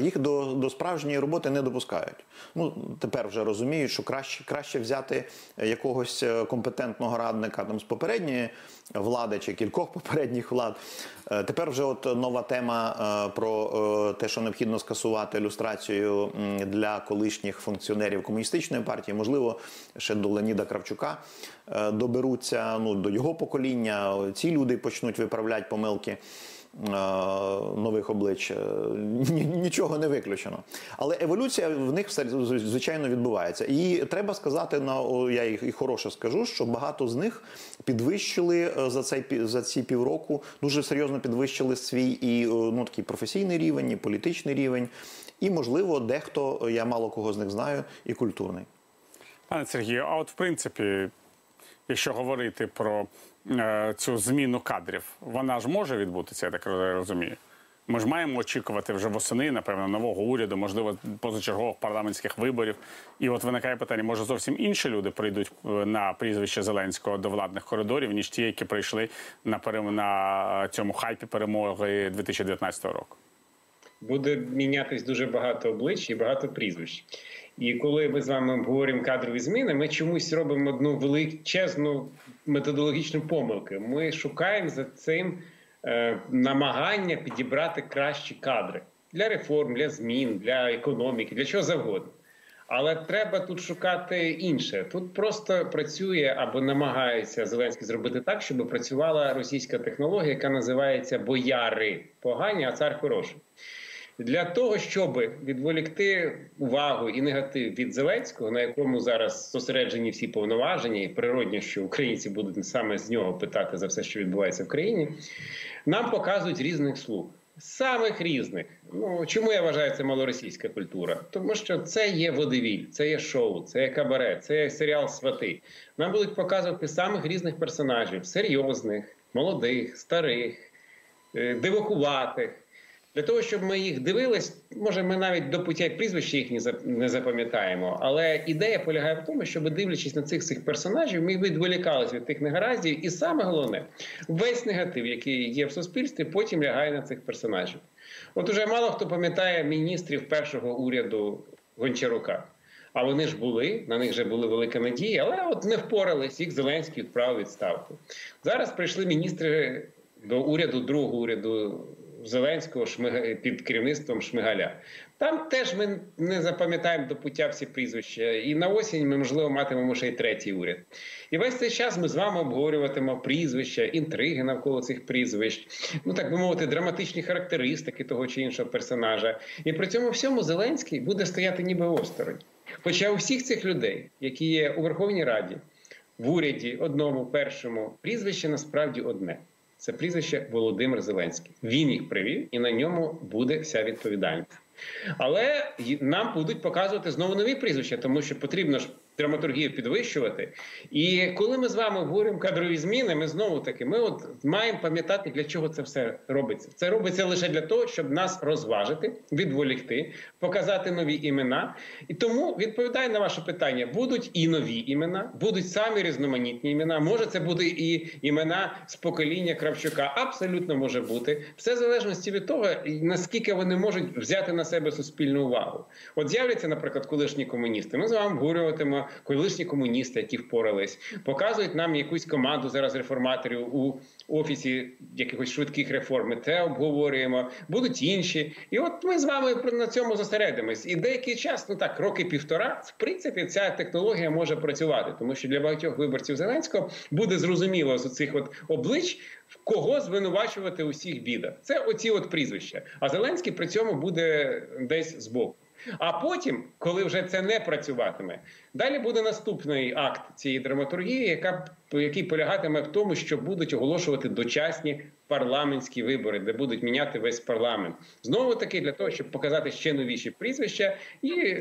їх до, до справжньої роботи не допускають. Ну тепер вже розуміють, що краще, краще взяти якогось е, компетентного радника там з попередньої влади чи кількох попередніх влад. Е, Тепер вже от нова тема е, про е, те, що необхідно скасувати люстрацію м, для колишніх функціонерів комуністичної партії, можливо, ще до Леоніда Кравчука е, доберуться ну, до його покоління. Ці люди почнуть виправляти помилки. Е, Нових облич Е, нічого не виключено, але еволюція в них все звичайно відбувається. І треба сказати на я і і хороше скажу, що багато з них підвищили е, за цей за ці півроку, дуже серйозно підвищили свій і ну такий професійний рівень, і політичний рівень, і можливо, дехто я мало кого з них знаю, і культурний. Пане Сергію, а от в принципі, якщо говорити про цю зміну кадрів, вона ж може відбутися, я так розумію. Ми ж маємо очікувати вже восени, напевно, нового уряду, можливо, позачергових парламентських виборів. І от виникає питання: може зовсім інші люди прийдуть е, на прізвище Зеленського до владних коридорів, ніж ті, які прийшли на перем... на цьому хайпі перемоги 2019 року. буде мінятись дуже багато облич і багато прізвищ. І коли ми з вами обговорюємо кадрові зміни, ми чомусь робимо одну величезну методологічну помилку. Ми шукаємо за цим е, намагання підібрати кращі кадри для реформ, для змін, для економіки, для чого завгодно. Але треба тут шукати інше. Тут просто працює або намагається Зеленський зробити так, щоб працювала російська технологія, яка називається бояри погані, а цар хороший. Для того, щоб відволікти увагу і негатив від Зеленського, на якому зараз зосереджені всі повноваження, і природньо, що українці будуть саме з нього питати за все, що відбувається в країні, нам показують різних слуг. самих різних. Ну чому я вважаю це малоросійська культура? Тому що це є водевіль, це є шоу, це є кабаре, це є серіал Свати. Нам будуть показувати самих різних персонажів: серйозних, молодих, старих, е, дивакуватих. Для того, щоб ми їх дивились, може, ми навіть до пуття прізвища їх не запам'ятаємо. Але ідея полягає в тому, щоб дивлячись на цих всіх персонажів, ми відволікалися від тих негараздів. І саме головне, весь негатив, який є в суспільстві, потім лягає на цих персонажів. От уже мало хто пам'ятає міністрів першого уряду Гончарука. А вони ж були, на них вже були велика надія, але от не впорались, їх Зеленський відправив відставку. Зараз прийшли міністри до уряду, другого уряду Зеленського Шмига- під керівництвом Шмигаля. Там теж ми не запам'ятаємо до пуття всі прізвища. І на осінь ми, можливо, матимемо ще й третій уряд. І весь цей час ми з вами обговорюватимемо прізвища, інтриги навколо цих прізвищ, ну так би мовити, драматичні характеристики того чи іншого персонажа. І при цьому всьому Зеленський буде стояти ніби осторонь. Хоча у всіх цих людей, які є у Верховній Раді, в уряді, одному, першому, прізвище насправді одне. Це прізвище Володимир Зеленський. Він їх привів, і на ньому буде вся відповідальність. Але нам будуть показувати знову нові прізвища, тому що потрібно ж драматургію підвищувати. І коли ми з вами обговорюємо кадрові зміни, ми знову таки ми от маємо пам'ятати, для чого це все робиться. Це робиться лише для того, щоб нас розважити, відволікти, показати нові імена. І тому відповідаю на ваше питання: будуть і нові імена, будуть самі різноманітні імена. Може, це буде і імена з покоління Кравчука. Абсолютно може бути. Все в залежності від того, наскільки вони можуть взяти на себе суспільну увагу. От з'являться, наприклад, колишні комуністи. Ми з вами обговорюватимемо колишні комуністи, які впорались, показують нам якусь команду зараз реформаторів у офісі якихось швидких реформ. Це обговорюємо. Будуть інші. І от ми з вами на цьому зосередимось. І деякий час, ну так, роки півтора, в принципі, ця технологія може працювати, тому що для багатьох виборців Зеленського буде зрозуміло з цих от облич. Кого звинувачувати у всіх бідах? Це оці от прізвища. А Зеленський при цьому буде десь збоку. А потім, коли вже це не працюватиме, далі буде наступний акт цієї драматургії, яка який полягатиме в тому, що будуть оголошувати дочасні парламентські вибори, де будуть міняти весь парламент. Знову таки для того, щоб показати ще новіші прізвища і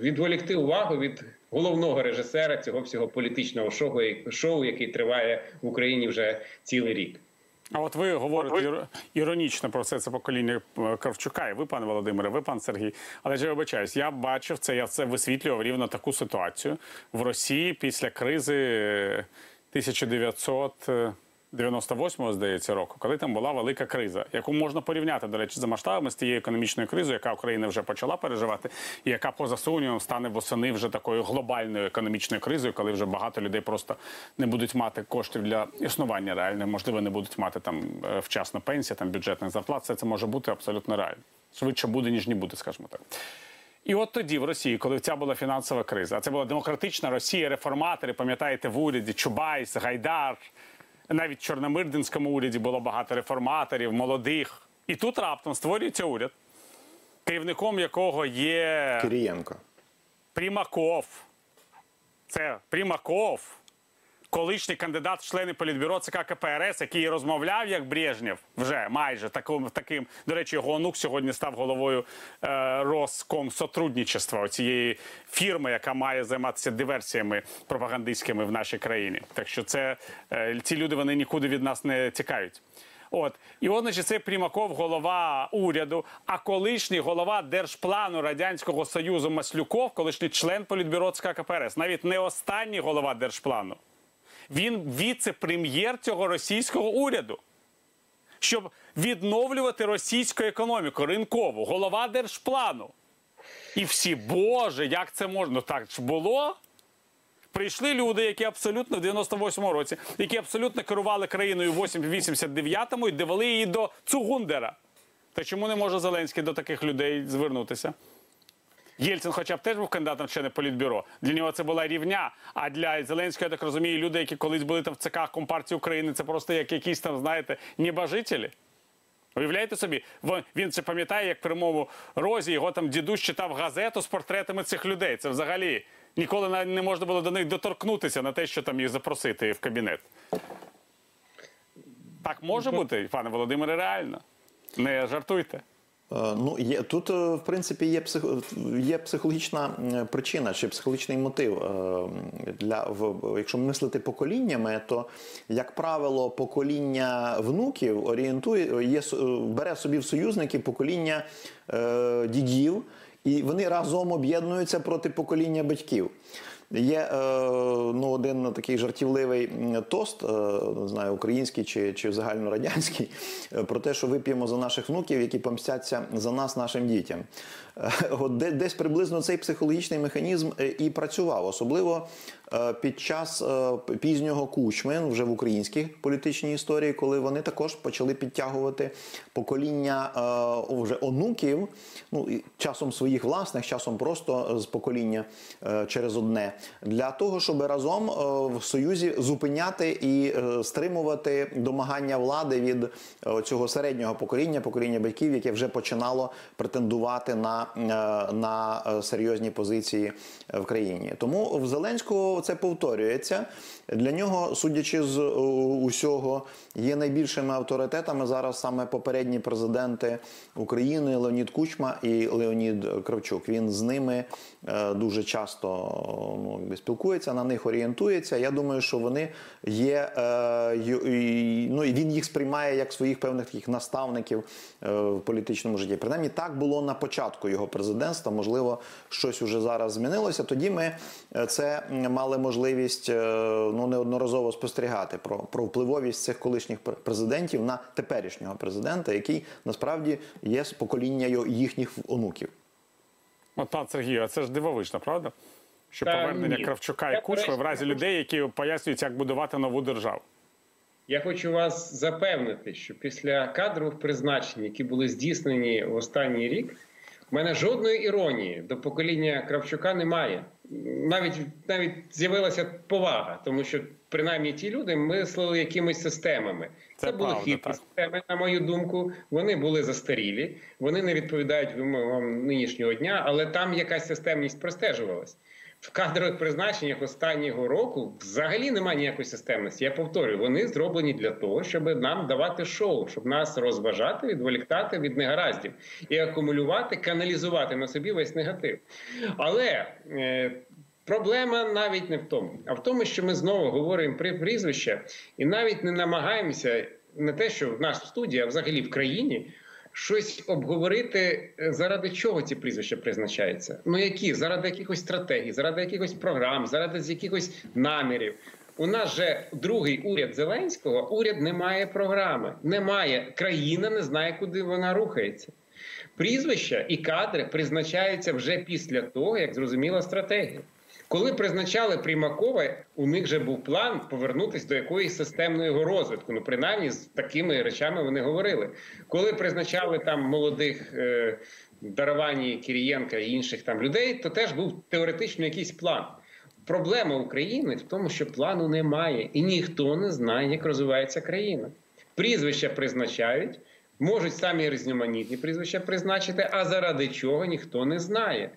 відволікти увагу від головного режисера цього всього політичного шоу, шоу, який триває в Україні вже цілий рік. А от ви говорите от ви... іронічно про це це покоління е, Кравчука, і ви, пане Володимире, ви пан Сергій. Але ж я вибачаюсь, я бачив це, я це висвітлював рівно таку ситуацію в Росії після кризи е, 1900... 98-го, здається, року, коли там була велика криза, яку можна порівняти, до речі, за масштабами з тією економічною кризою, яка Україна вже почала переживати, і яка поза сумнівом стане восени вже такою глобальною економічною кризою, коли вже багато людей просто не будуть мати коштів для існування реально, можливо, не будуть мати там е, вчасно пенсія, там бюджетних зарплат. Все це може бути абсолютно реально. Швидше буде ніж не буде, скажімо так. І от тоді, в Росії, коли ця була фінансова криза, а це була демократична Росія, реформатори, пам'ятаєте, в уряді Чубайс, Гайдар навіть в Чорномирдинському уряді було багато реформаторів, молодих. І тут раптом створюється уряд, керівником якого є Кирієнко. Примаков. Це Примаков, колишній кандидат в члени політбюро ЦК КПРС, який розмовляв як Брежнєв, вже майже таким. таким. До речі, його онук сьогодні став головою е, Роскомсотрудничества, цієї фірми, яка має займатися диверсіями пропагандистськими в нашій країні. Так що це е, ці люди вони нікуди від нас не тікають. От і значить, це Примаков, голова уряду, а колишній голова держплану радянського союзу Маслюков, колишній член політбюро ЦК КПРС, навіть не останній голова держплану. Він віце-прем'єр цього російського уряду, щоб відновлювати російську економіку ринкову, голова держплану. І всі, Боже, як це можна? Так ж було. Прийшли люди, які абсолютно в 98-му році, які абсолютно керували країною в 89-му і довели її до Цугундера. Та чому не може Зеленський до таких людей звернутися? Єльцин, хоча б теж був кандидатом в члени політбюро. Для нього це була рівня. А для Зеленського, я так розумію, люди, які колись були там в ЦК Компартії України, це просто як якісь там, знаєте, небожителі. Уявляєте собі, він це пам'ятає, як при мову Розі, його там дідусь читав газету з портретами цих людей. Це взагалі ніколи не можна було до них доторкнутися на те, що там їх запросити в кабінет. Так може бути, пане Володимире, реально. Не жартуйте. Е, Ну, є, тут, е, в принципі, є, псих, є психологічна причина чи психологічний мотив. е, Для, в, якщо мислити поколіннями, то, як правило, покоління внуків орієнтує, є, бере собі в союзники покоління дідів, і вони разом об'єднуються проти покоління батьків. Є е, ну, один такий жартівливий тост, е, не знаю, український чи, чи загальнорадянський, е, про те, що вип'ємо за наших внуків, які помстяться за нас, нашим дітям. Е, От де- десь приблизно цей психологічний механізм е, і працював, особливо е, під час пізнього кучми вже в українській політичній історії, коли вони також почали підтягувати покоління вже онуків, ну часом своїх власних, часом просто з покоління через одне, для того, щоб разом в союзі зупиняти і стримувати домагання влади від цього середнього покоління, покоління батьків, яке вже починало претендувати на, е, на е, серйозні позиції е, в країні. Тому в Зеленського це повторюється. Для нього, судячи з е, усього, є найбільшими авторитетами зараз саме попередні президенти України Леонід Кучма і Леонід Кравчук. Він з ними е, дуже часто ну, спілкується, на них орієнтується. Я думаю, що вони є е, ну, і він їх сприймає як своїх певних таких наставників е, в політичному житті. Принаймні так було на початку його президентства. Можливо, щось уже зараз змінилося. Тоді ми е, це мали можливість е, ну неодноразово спостерігати про, про впливовість цих колишніх президентів на теперішнього президента, який насправді є з покоління їхніх онуків. От, пан Сергію, а це ж дивовижно, правда? Що Та повернення ні. Кравчука і Кучми в разі людей, які пояснюють, як будувати нову державу. Я хочу вас запевнити, що після кадрових призначень, які були здійснені в останній рік, в мене жодної іронії до покоління Кравчука немає. Навіть навіть з'явилася повага, тому що принаймні ті люди мислили якимись системами. Це Це, були хитрі системи, на мою думку. Вони були застарілі, вони не відповідають вимогам нинішнього дня, але там якась системність простежувалась. В кадрових призначеннях останнього року взагалі немає ніякої системності. Я повторюю, вони зроблені для того, щоб нам давати шоу, щоб нас розважати, відволіктати від негараздів і акумулювати, каналізувати на собі весь негатив. Але е, проблема навіть не в тому, а в тому, що ми знову говоримо про прізвища і навіть не намагаємося не те, що в нас в студії, а взагалі в країні щось обговорити, е, заради чого ці прізвища призначаються. Ну які? Заради якихось стратегій, заради якихось програм, заради якихось намірів. У нас же другий уряд Зеленського, уряд не має програми, немає країна, не знає, куди вона рухається. Прізвища і кадри призначаються вже після того, як зрозуміла стратегія. Коли призначали Примакова, у них же був план повернутися до якоїсь системної його розвитку. Ну, принаймні, з такими речами вони говорили. Коли призначали там молодих е, Даровані, Кирієнка і інших там людей, то теж був теоретично якийсь план. Проблема України в тому, що плану немає, і ніхто не знає, як розвивається країна. Прізвища призначають, можуть самі різноманітні прізвища призначити, а заради чого ніхто не знає.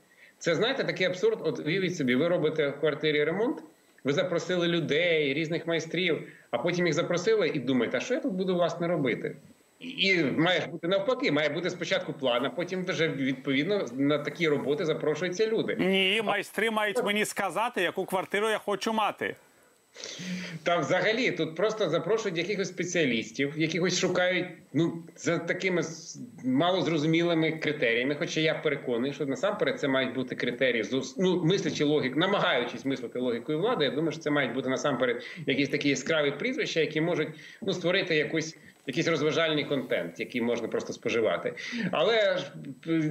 Це знаєте такий абсурд. От уявіть собі, ви робите в квартирі ремонт, ви запросили людей, різних майстрів, а потім їх запросили і думаєте, а що я тут буду власне робити? І- має бути навпаки, має бути спочатку план, а потім вже відповідно на такі роботи запрошуються люди. Ні, майстри мають мені сказати, яку квартиру я хочу мати. Та взагалі тут просто запрошують якихось спеціалістів, якихось шукають ну за такими малозрозумілими критеріями. Хоча я переконаний, що насамперед це мають бути критерії ну, мислячи логік, намагаючись мислити логікою влади. Я думаю, що це мають бути насамперед якісь такі яскраві прізвища, які можуть ну створити якусь. Якийсь розважальний контент, який можна просто споживати, але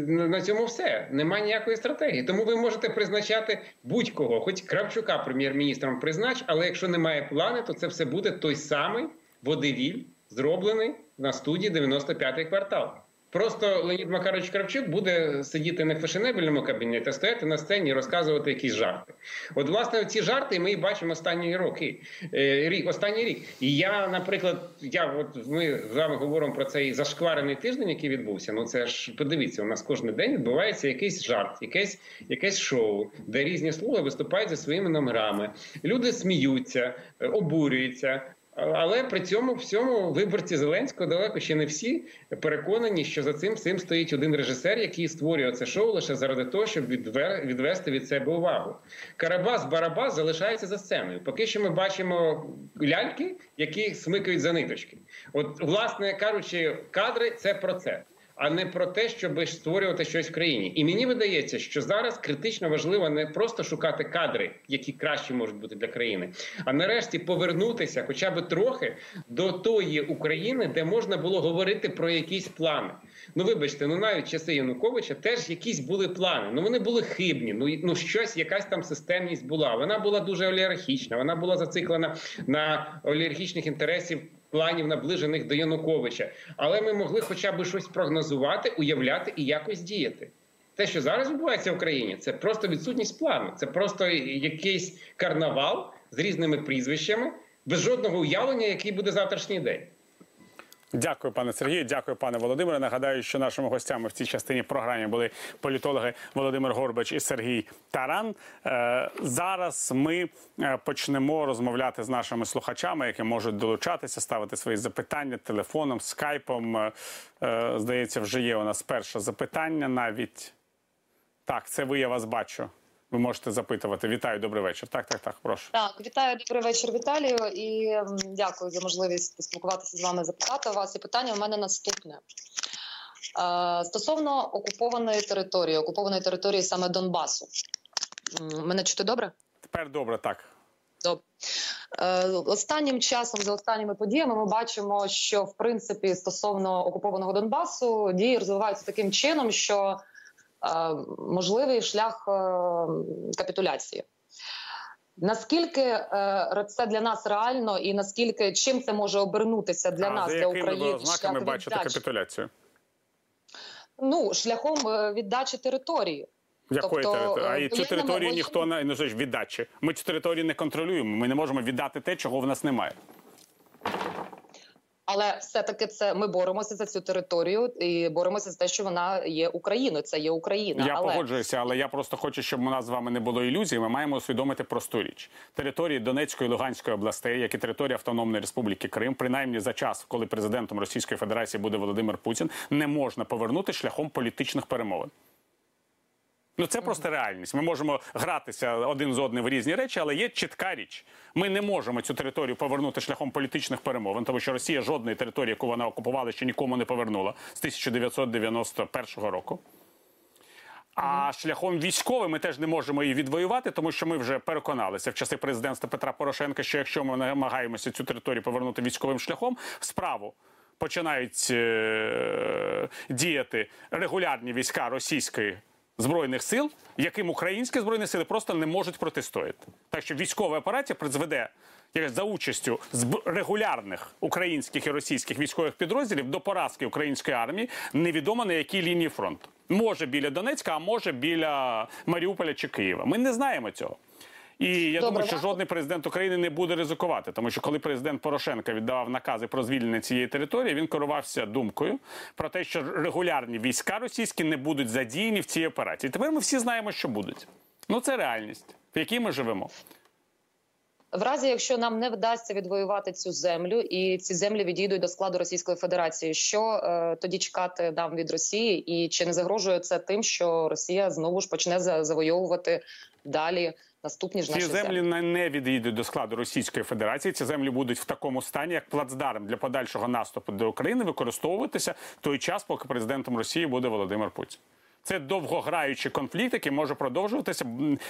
на цьому все немає ніякої стратегії. Тому ви можете призначати будь-кого, хоч Кравчука прем'єр-міністром признач, але якщо немає плану, то це все буде той самий водевіль, зроблений на студії 95-й квартал. Просто Леонід Макарович Кравчук буде сидіти не в фешенебельному кабінеті, а стояти на сцені і розказувати якісь жарти. От, власне, ці жарти ми і бачимо останні роки. Е, рік, останній рік. І я, наприклад, я от ми з вами говоримо про цей зашкварений тиждень, який відбувся. Ну це ж подивіться, у нас кожен день відбувається якийсь жарт, якесь, якесь шоу, де різні слуги виступають зі своїми номерами. Люди сміються, е, обурюються. Але при цьому всьому виборці Зеленського далеко ще не всі переконані, що за цим всім стоїть один режисер, який створює це шоу лише заради того, щоб відвести від себе увагу. Карабас Барабас залишається за сценою. Поки що ми бачимо ляльки, які смикають за ниточки. От, власне кажучи, кадри це про це. А не про те, щоб створювати щось в країні, і мені видається, що зараз критично важливо не просто шукати кадри, які кращі можуть бути для країни, а нарешті повернутися, хоча б трохи, до тої України, де можна було говорити про якісь плани. Ну, вибачте, ну навіть часи Януковича теж якісь були плани. Ну вони були хибні. Ну ну щось, якась там системність була. Вона була дуже олігархічна. Вона була зациклена на олігархічних інтересів планів, наближених до Януковича. Але ми могли хоча б щось прогнозувати, уявляти і якось діяти. Те, що зараз відбувається в Україні, це просто відсутність плану. Це просто якийсь карнавал з різними прізвищами, без жодного уявлення, який буде завтрашній день. Дякую, пане Сергію. Дякую, пане Володимире. Нагадаю, що нашими гостями в цій частині програми були політологи Володимир Горбач і Сергій Таран. Е, зараз ми е, почнемо розмовляти з нашими слухачами, які можуть долучатися, ставити свої запитання телефоном, скайпом. Е, здається, вже є у нас перше запитання. Навіть так, це ви я вас бачу. Ви можете запитувати. Вітаю, добрий вечір. Так, так, так, прошу. Так, вітаю, добрий вечір, Віталію, і дякую за можливість поспілкуватися з вами, запитати вас. І питання у мене наступне. Е, стосовно окупованої території, окупованої території саме Донбасу. Мене чути добре? Тепер добре, так. Добре. Е, Останнім часом, за останніми подіями, ми бачимо, що в принципі стосовно окупованого Донбасу дії розвиваються таким чином, що можливий шлях е, капітуляції. Наскільки е, це для нас реально, і наскільки чим це може обернутися для а нас, за для України? ознаками шлях бачите капітуляцію? Ну шляхом е, віддачі території. Якої Тобто, території? А е, і цю територію ніхто не ж віддачі. Ми цю територію не контролюємо. Ми не можемо віддати те, чого в нас немає. Але все-таки це ми боремося за цю територію і боремося за те, що вона є Україною. Це є Україна. Я але погоджуюся, але я просто хочу, щоб у нас з вами не було ілюзій. Ми маємо усвідомити просту річ: території Донецької і Луганської областей, як і територія Автономної Республіки Крим, принаймні за час, коли президентом Російської Федерації буде Володимир Путін, не можна повернути шляхом політичних перемовин. Ну це просто реальність. Ми можемо гратися один з одним в різні речі, але є чітка річ. Ми не можемо цю територію повернути шляхом політичних перемовин, тому що Росія жодної території, яку вона окупувала, ще нікому не повернула з 1991 року. А шляхом військовим ми теж не можемо її відвоювати, тому що ми вже переконалися в часи президентства Петра Порошенка, що якщо ми намагаємося цю територію повернути військовим шляхом, справу починають е- діяти регулярні війська російської збройних сил, яким українські збройні сили просто не можуть протистояти. Так що військовий апарат призведе як за участю з регулярних українських і російських військових підрозділів до поразки української армії, невідомо на якій лінії фронту. Може біля Донецька, а може біля Маріуполя чи Києва. Ми не знаємо цього. І я Добре, думаю, що жодний президент України не буде ризикувати, тому що коли президент Порошенка віддавав накази про звільнення цієї території, він керувався думкою про те, що регулярні війська російські не будуть задіяні в цій операції. Тепер ми всі знаємо, що будуть. Ну це реальність, в якій ми живемо. в разі, якщо нам не вдасться відвоювати цю землю, і ці землі відійдуть до складу Російської Федерації, що е, тоді чекати нам від Росії, і чи не загрожує це тим, що Росія знову ж почне за- завойовувати далі наступні ж наші землі не- відійдуть до складу Російської Федерації. Ці землі будуть в такому стані, як плацдарм для подальшого наступу до України, використовуватися той час, поки президентом Росії буде Володимир Путін. Це довгограючий конфлікт, який може продовжуватися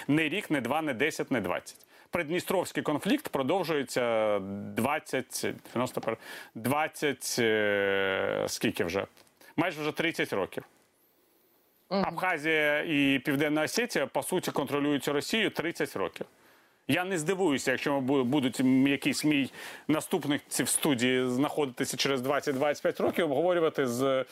не рік, не два, не 10, не 20. Придністровський конфлікт продовжується 20, 91, 20, е, скільки вже? Майже вже 30 років. Абхазія і Південна Осетія по суті контролюються Росією 30 років. Я не здивуюся, якщо будуть якісь мій наступниці в студії знаходитися через 20-25 років, обговорювати з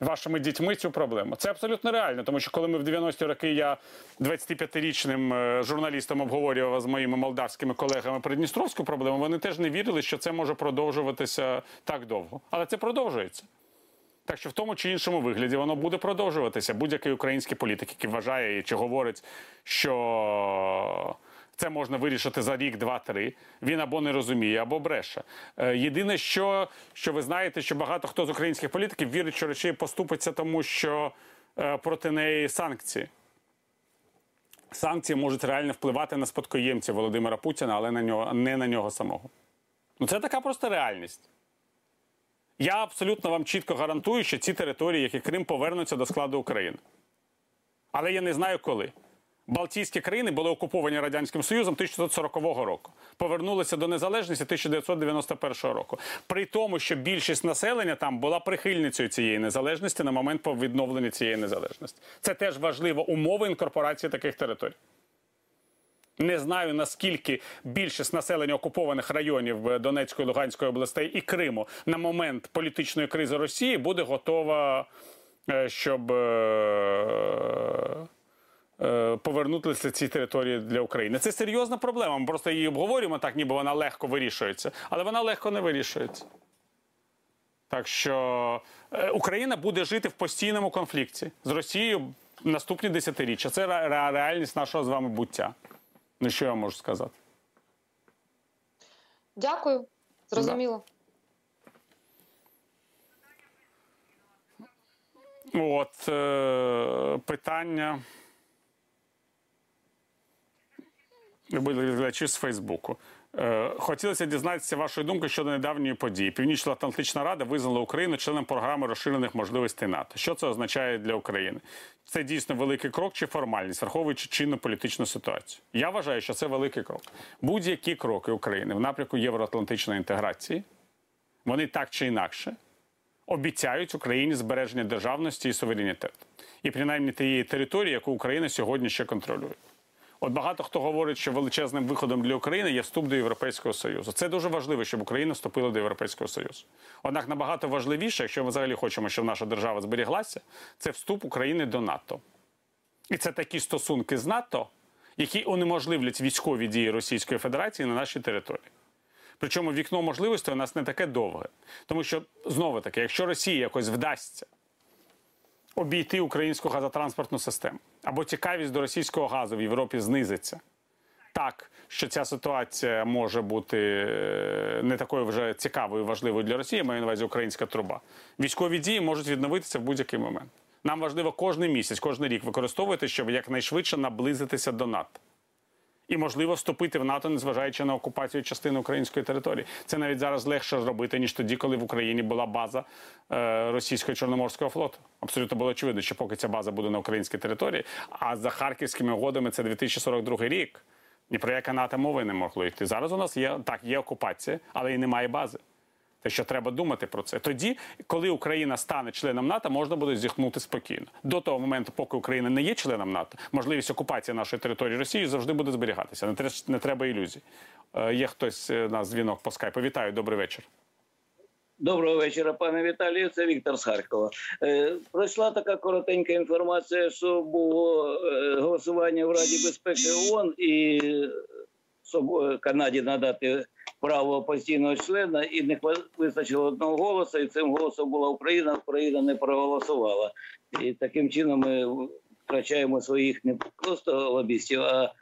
вашими дітьми цю проблему. Це абсолютно реально, тому що коли ми в 90-ті роки я 25-річним е, журналістом обговорював з моїми молдавськими колегами Придністровську проблему, вони теж не вірили, що це може продовжуватися так довго. Але це продовжується. Так що в тому чи іншому вигляді воно буде продовжуватися. Будь-який український політик, який вважає чи говорить, що Це можна вирішити за рік, два-три. Він або не розуміє, або бреше. Е, Єдине, що, що ви знаєте, що багато хто з українських політиків вірить, що Росія поступиться, тому що е, проти неї санкції. Санкції можуть реально впливати на спадкоємця Володимира Путіна, але на нього, не на нього самого. Ну це така просто реальність. Я абсолютно вам чітко гарантую, що ці території, як і Крим, повернуться до складу України. Але я не знаю коли. Балтійські країни були окуповані Радянським Союзом 1940 року. Повернулися до незалежності 1991 року. При тому, що більшість населення там була прихильницею цієї незалежності на момент відновлення цієї незалежності. Це теж важлива умова інкорпорації таких територій. Не знаю наскільки більшість населення окупованих районів Донецької, Луганської областей і Криму на момент політичної кризи Росії буде готова, е, щоб е, е, повернутися ці території для України. Це серйозна проблема. Ми просто її обговорюємо так, ніби вона легко вирішується, але вона легко не вирішується. Так що е, Україна буде жити в постійному конфлікті з Росією наступні десятиріччя. Це ре- ре- реальність нашого з вами буття. Ну що я можу сказати? Дякую, зрозуміло. От е, питання. Глядачі з Фейсбуку. Е, хотілося дізнатися вашої думки щодо недавньої події. Північно-Атлантична Рада визнала Україну членом програми розширених можливостей НАТО. Що це означає для України? Це дійсно великий крок чи формальність, враховуючи чинну політичну ситуацію. Я вважаю, що це великий крок. Будь-які кроки України в напрямку євроатлантичної інтеграції, вони так чи інакше обіцяють Україні збереження державності і суверенітету. І принаймні тієї території, яку Україна сьогодні ще контролює. От багато хто говорить, що величезним виходом для України є вступ до Європейського Союзу. Це дуже важливо, щоб Україна вступила до Європейського Союзу. Однак набагато важливіше, якщо ми взагалі хочемо, щоб наша держава зберіглася, це вступ України до НАТО. І це такі стосунки з НАТО, які унеможливлять військові дії Російської Федерації на нашій території. Причому вікно можливостей у нас не таке довге. Тому що, знову таки, якщо Росії якось вдасться обійти українську газотранспортну систему або цікавість до російського газу в Європі знизиться, так що ця ситуація може бути е, не такою вже цікавою, важливою для Росії, маю на увазі українська труба. Військові дії можуть відновитися в будь-який момент. Нам важливо кожен місяць, кожен рік використовувати, щоб якнайшвидше наблизитися до НАТО. І можливо вступити в НАТО, незважаючи на окупацію частини української території. Це навіть зараз легше зробити ніж тоді, коли в Україні була база е, російського чорноморського флоту. Абсолютно було очевидно, що поки ця база буде на українській території, а за харківськими угодами це 2042 рік. Ні про яке НАТО мови не могло йти. Зараз у нас є так, є окупація, але і немає бази. Що треба думати про це. Тоді, коли Україна стане членом НАТО, можна буде зіхнути спокійно. До того моменту, поки Україна не є членом НАТО, можливість окупації нашої території Росією завжди буде зберігатися. Не треба, не треба ілюзій. Е, є хтось е, на дзвінок по скайпу. Вітаю, добрий вечір. Доброго вечора, пане Віталію. Це Віктор з Харкова. Е, пройшла така коротенька інформація, що було е, голосування в Раді безпеки ООН і соб- е, Канаді надати право постійного члена, і не вистачило одного голосу, і цим голосом була Україна. Україна не проголосувала. І таким чином ми втрачаємо своїх не просто лобістів, а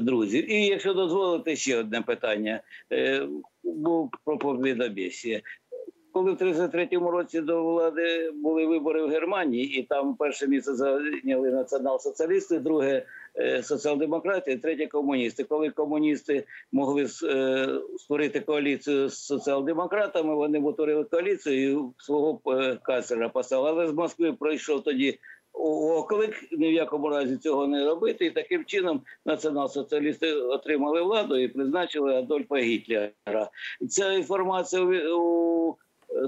друзів. І якщо дозволите ще одне питання, Е, був про побідобєсія коли в 33-му році до влади були вибори в Германії, і там перше місце зайняли націонал-соціалісти, друге е, соціал-демократи, третє комуністи. Коли комуністи могли е, створити коаліцію з соціал-демократами, вони утворили коаліцію і свого е, канцлера поставили. Але з Москви пройшов тоді оклик ні в якому разі цього не робити. І таким чином націонал-соціалісти отримали владу і призначили Адольфа Гітлера. Ця інформація у- у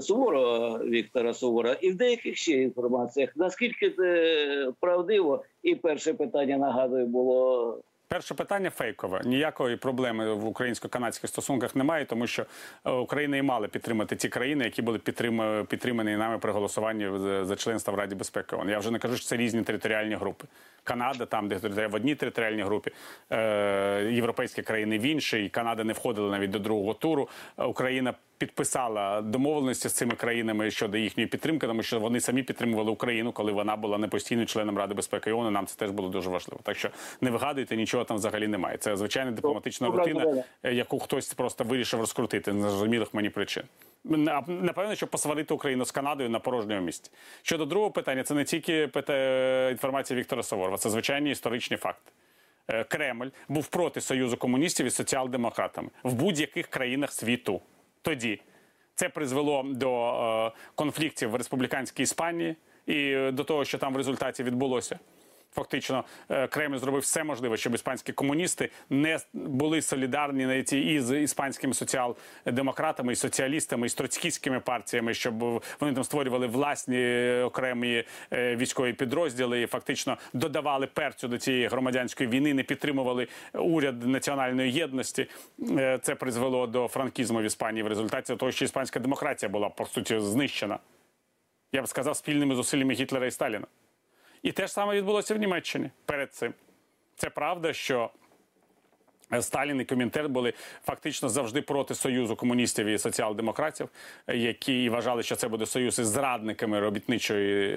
Суворова Віктора Сувора і в деяких ще інформаціях. Наскільки це правдиво? І перше питання нагадую було Перше питання фейкове. Ніякої проблеми в українсько-канадських стосунках немає, тому що е, Україна і мала підтримати ті країни, які були підтрима- підтримані нами при голосуванні за- членство в Раді безпеки ООН. Я вже не кажу, що це різні територіальні групи. Канада там, де в одній територіальній групі, е, європейські країни в іншій. Канада не входила навіть до другого туру. Україна підписала домовленості з цими країнами щодо їхньої підтримки, тому що вони самі підтримували Україну, коли вона була не постійним членом Ради безпеки ООН. і Нам це теж було дуже важливо. Так що не вигадуйте, нічого там взагалі немає. Це звичайна дипломатична Добра рутина, здоров'я. е, яку хтось просто вирішив розкрутити з незрозумілих мені причин. Напевно, щоб посварити Україну з Канадою на порожньому місці. Щодо другого питання, це не тільки пита- інформація Віктора Саворова, це звичайні історичні факти. Е, Кремль був проти союзу комуністів із соціал-демократами в будь-яких країнах світу. Тоді це призвело до е, конфліктів в республіканській Іспанії і е, до того, що там в результаті відбулося. Фактично, е, Кремль зробив все можливе, щоб іспанські комуністи не були солідарні на ці із іспанськими соціал-демократами, і соціалістами, і з троцькістськими партіями, щоб вони там створювали власні е, окремі е, військові підрозділи і фактично додавали перцю до цієї громадянської війни, не підтримували уряд національної єдності. Це призвело до франкізму в Іспанії в результаті того, що іспанська демократія була по суті знищена. Я б сказав, спільними зусиллями Гітлера і Сталіна. І те ж саме відбулося в Німеччині перед цим. Це правда, що Сталін і Комінтер були фактично завжди проти союзу комуністів і соціал-демократів, які вважали, що це буде союз із зрадниками робітничої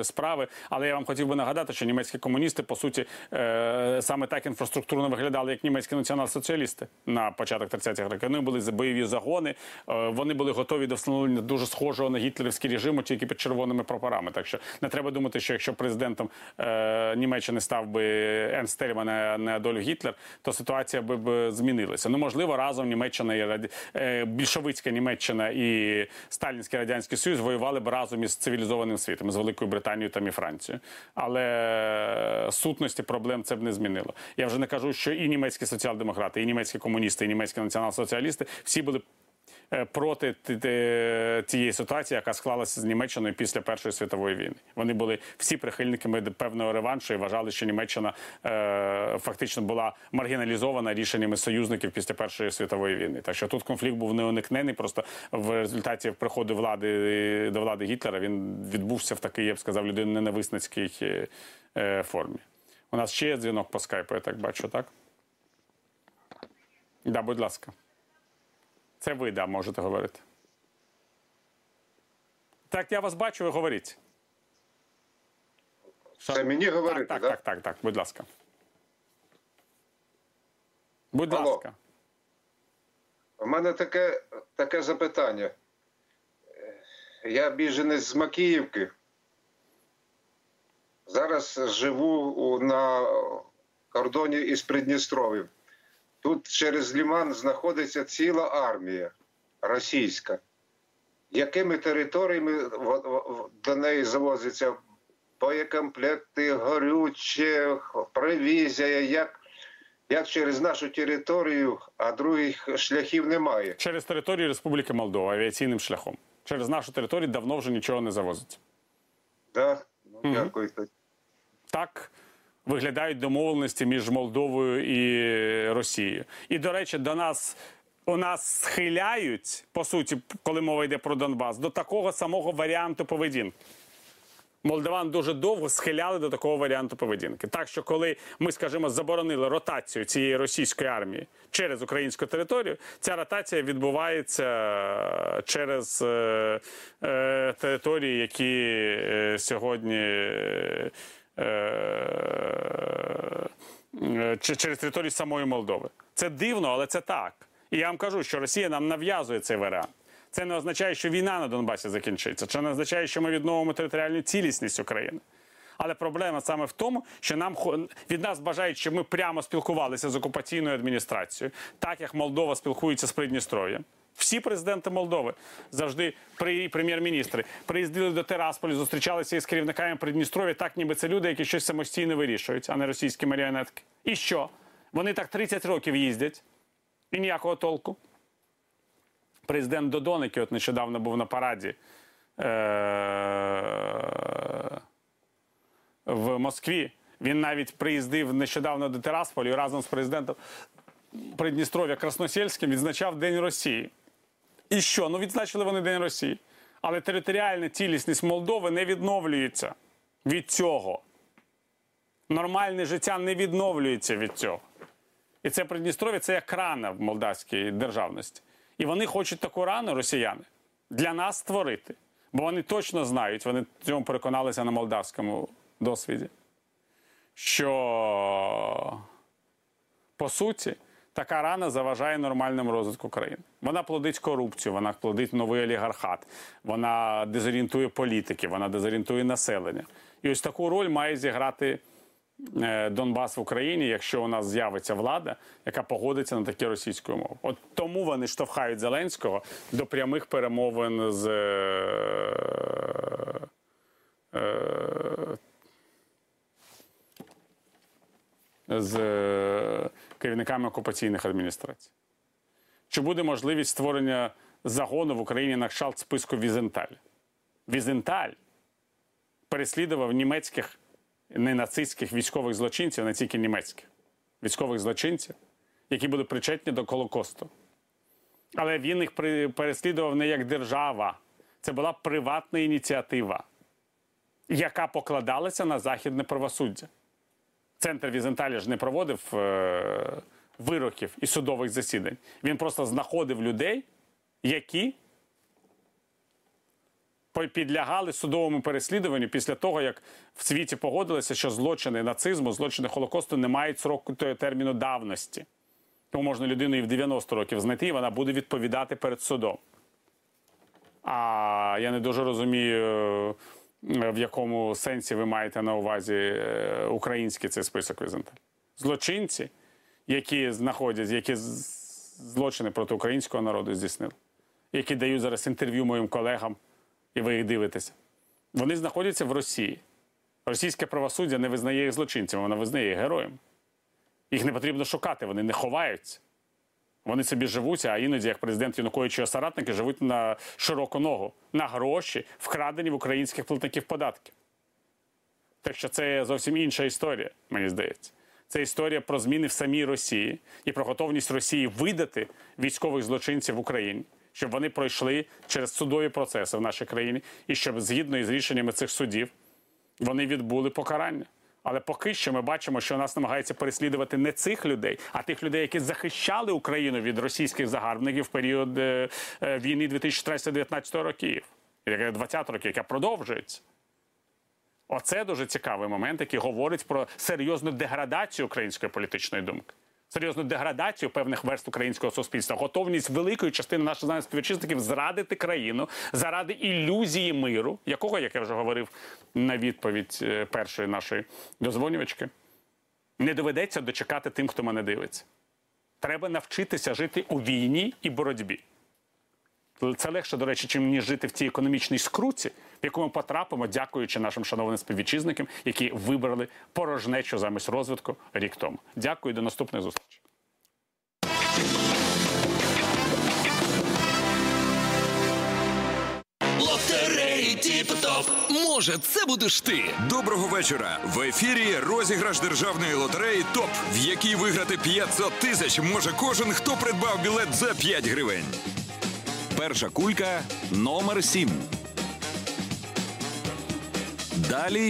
е, справи. Але я вам хотів би нагадати, що німецькі комуністи по суті е, саме так інфраструктурно виглядали, як німецькі націонал-соціалісти на початок 30-х років. Вони були бойові загони, е, вони були готові до встановлення дуже схожого на гітлерівський режиму, тільки під червоними прапорами. Так що не треба думати, що якщо президентом е, Німеччини став би а не Адольф Гітлер, то ситуація би, б змінилася. Ну можливо, разом Німеччина і Раді... е, більшовицька Німеччина і Сталінський радянський Союз воювали б разом із цивілізованим світом, з Великою Британією там і Францією. Але сутності проблем це б не змінило. Я вже не кажу, що і німецькі соціал-демократи, і німецькі комуністи, і німецькі націонал-соціалісти всі були проти т- т- тієї ситуації, яка склалася з Німеччиною після Першої світової війни. Вони були всі прихильниками певного реваншу і вважали, що Німеччина е, фактично була маргіналізована рішеннями союзників після Першої світової війни. Так що тут конфлікт був неуникнений. Просто в результаті приходу влади до влади Гітлера він відбувся в такий, я б сказав, людиноненависницькій е, е, формі. У нас ще є дзвінок по скайпу, я так бачу, так? Да, будь ласка. Це ви, да, можете говорити. Так, я вас бачу, ви говоріть. Це мені говорити, так? да? Так, так, так, так, будь ласка. Будь Алло. ласка. У мене таке, таке запитання. Я біженець з Макіївки. Зараз живу на кордоні із Придністров'ям. Тут через Ліман знаходиться ціла армія російська. Якими територіями до неї завозяться боєкомплекти, горюче, провізія, як, як через нашу територію, а других шляхів немає. Через територію Республіки Молдова авіаційним шляхом. Через нашу територію давно вже нічого не завозиться. Да? Ну, Мгм. Дякую. Так виглядають домовленості між Молдовою і Росією. І, до речі, до нас. У нас схиляють, по суті, коли мова йде про Донбас, до такого самого варіанту поведінки. Молдаван дуже довго схиляли до такого варіанту поведінки. Так що, коли ми, скажімо, заборонили ротацію цієї російської армії через українську територію, ця ротація відбувається е, через е, е, території, які е, сьогодні. Е, через територію самої Молдови. Це дивно, але це так. І я вам кажу, що Росія нам нав'язує цей варіант. Це не означає, що війна на Донбасі закінчиться. Це не означає, що ми відновимо територіальну цілісність України. Але проблема саме в тому, що нам від нас бажають, щоб ми прямо спілкувалися з окупаційною адміністрацією, так як Молдова спілкується з Придністров'ям. Всі президенти Молдови завжди при прем'єр-міністри приїздили до Терасполі, зустрічалися із керівниками Придністров'я, так ніби це люди, які щось самостійно вирішують, а не російські маріонетки. І що? Вони так 30 років їздять і ніякого толку. Президент Додон, який от нещодавно був на параді е- в Москві, він навіть приїздив нещодавно до Терасполі і разом з президентом Придністров'я Красносельським відзначав День Росії. І що? Ну відзначили вони День Росії. Але територіальна цілісність Молдови не відновлюється від цього. Нормальне життя не відновлюється від цього. І це Придністров'я це як рана в молдавській державності. І вони хочуть таку рану, росіяни, для нас створити. Бо вони точно знають, вони цьому переконалися на молдавському досвіді, що по суті така рана заважає нормальному розвитку країни. Вона плодить корупцію, вона плодить новий олігархат, вона дезорієнтує політики, вона дезорієнтує населення. І ось таку роль має зіграти е, Донбас в Україні, якщо у нас з'явиться влада, яка погодиться на такі російські умови. От тому вони штовхають Зеленського до прямих перемовин з. е, е, з керівниками окупаційних адміністрацій. Чи буде можливість створення загону в Україні на кшталт списку Візенталь? Візенталь переслідував німецьких ненацистських військових злочинців, не тільки німецьких військових злочинців, які були причетні до Холокосту. Але він їх переслідував не як держава. Це була приватна ініціатива, яка покладалася на західне правосуддя. Центр Візенталі ж не проводив е, вироків і судових засідань. Він просто знаходив людей, які підлягали судовому переслідуванню після того, як в світі погодилися, що злочини нацизму, злочини Холокосту не мають сроку терміну давності. Тому можна людину і в 90 років знайти, і вона буде відповідати перед судом. А я не дуже розумію, в якому сенсі ви маєте на увазі е, український цей список Візенталь. Злочинці, які знаходять, які злочини проти українського народу здійснили, які дають зараз інтерв'ю моїм колегам, і ви їх дивитеся, вони знаходяться в Росії. Російське правосуддя не визнає їх злочинцями, воно визнає їх героями. Їх не потрібно шукати, вони не ховаються. Вони собі живуться, а іноді, як президент Янукович його соратники, живуть на широку ногу, на гроші, вкрадені в українських платників податків. Так що це зовсім інша історія, мені здається. Це історія про зміни в самій Росії і про готовність Росії видати військових злочинців в Україні, щоб вони пройшли через судові процеси в нашій країні, і щоб згідно із рішеннями цих судів вони відбули покарання. Але поки що ми бачимо, що нас намагаються переслідувати не цих людей, а тих людей, які захищали Україну від російських загарбників в період е, е, війни 2014-2019 років, 20 років, яка продовжується. Оце дуже цікавий момент, який говорить про серйозну деградацію української політичної думки, серйозну деградацію певних верст українського суспільства, готовність великої частини наших знаних співвітчизників зрадити країну заради ілюзії миру, якого, як я вже говорив на відповідь е, першої нашої дозвонювачки, не доведеться дочекати тим, хто мене дивиться. Треба навчитися жити у війні і боротьбі. Це легше, до речі, чим ніж жити в цій економічній скруті, в яку ми потрапимо, дякуючи нашим шановним співвітчизникам, які вибрали порожнечу замість розвитку рік тому. Дякую, до наступної зустрічі. Лотереї тіп-топ. Може, це будеш ти. Доброго вечора. В ефірі розіграш державної лотереї ТОП, в якій виграти 500 тисяч може кожен, хто придбав білет за 5 гривень. Перша кулька номер 7. Далі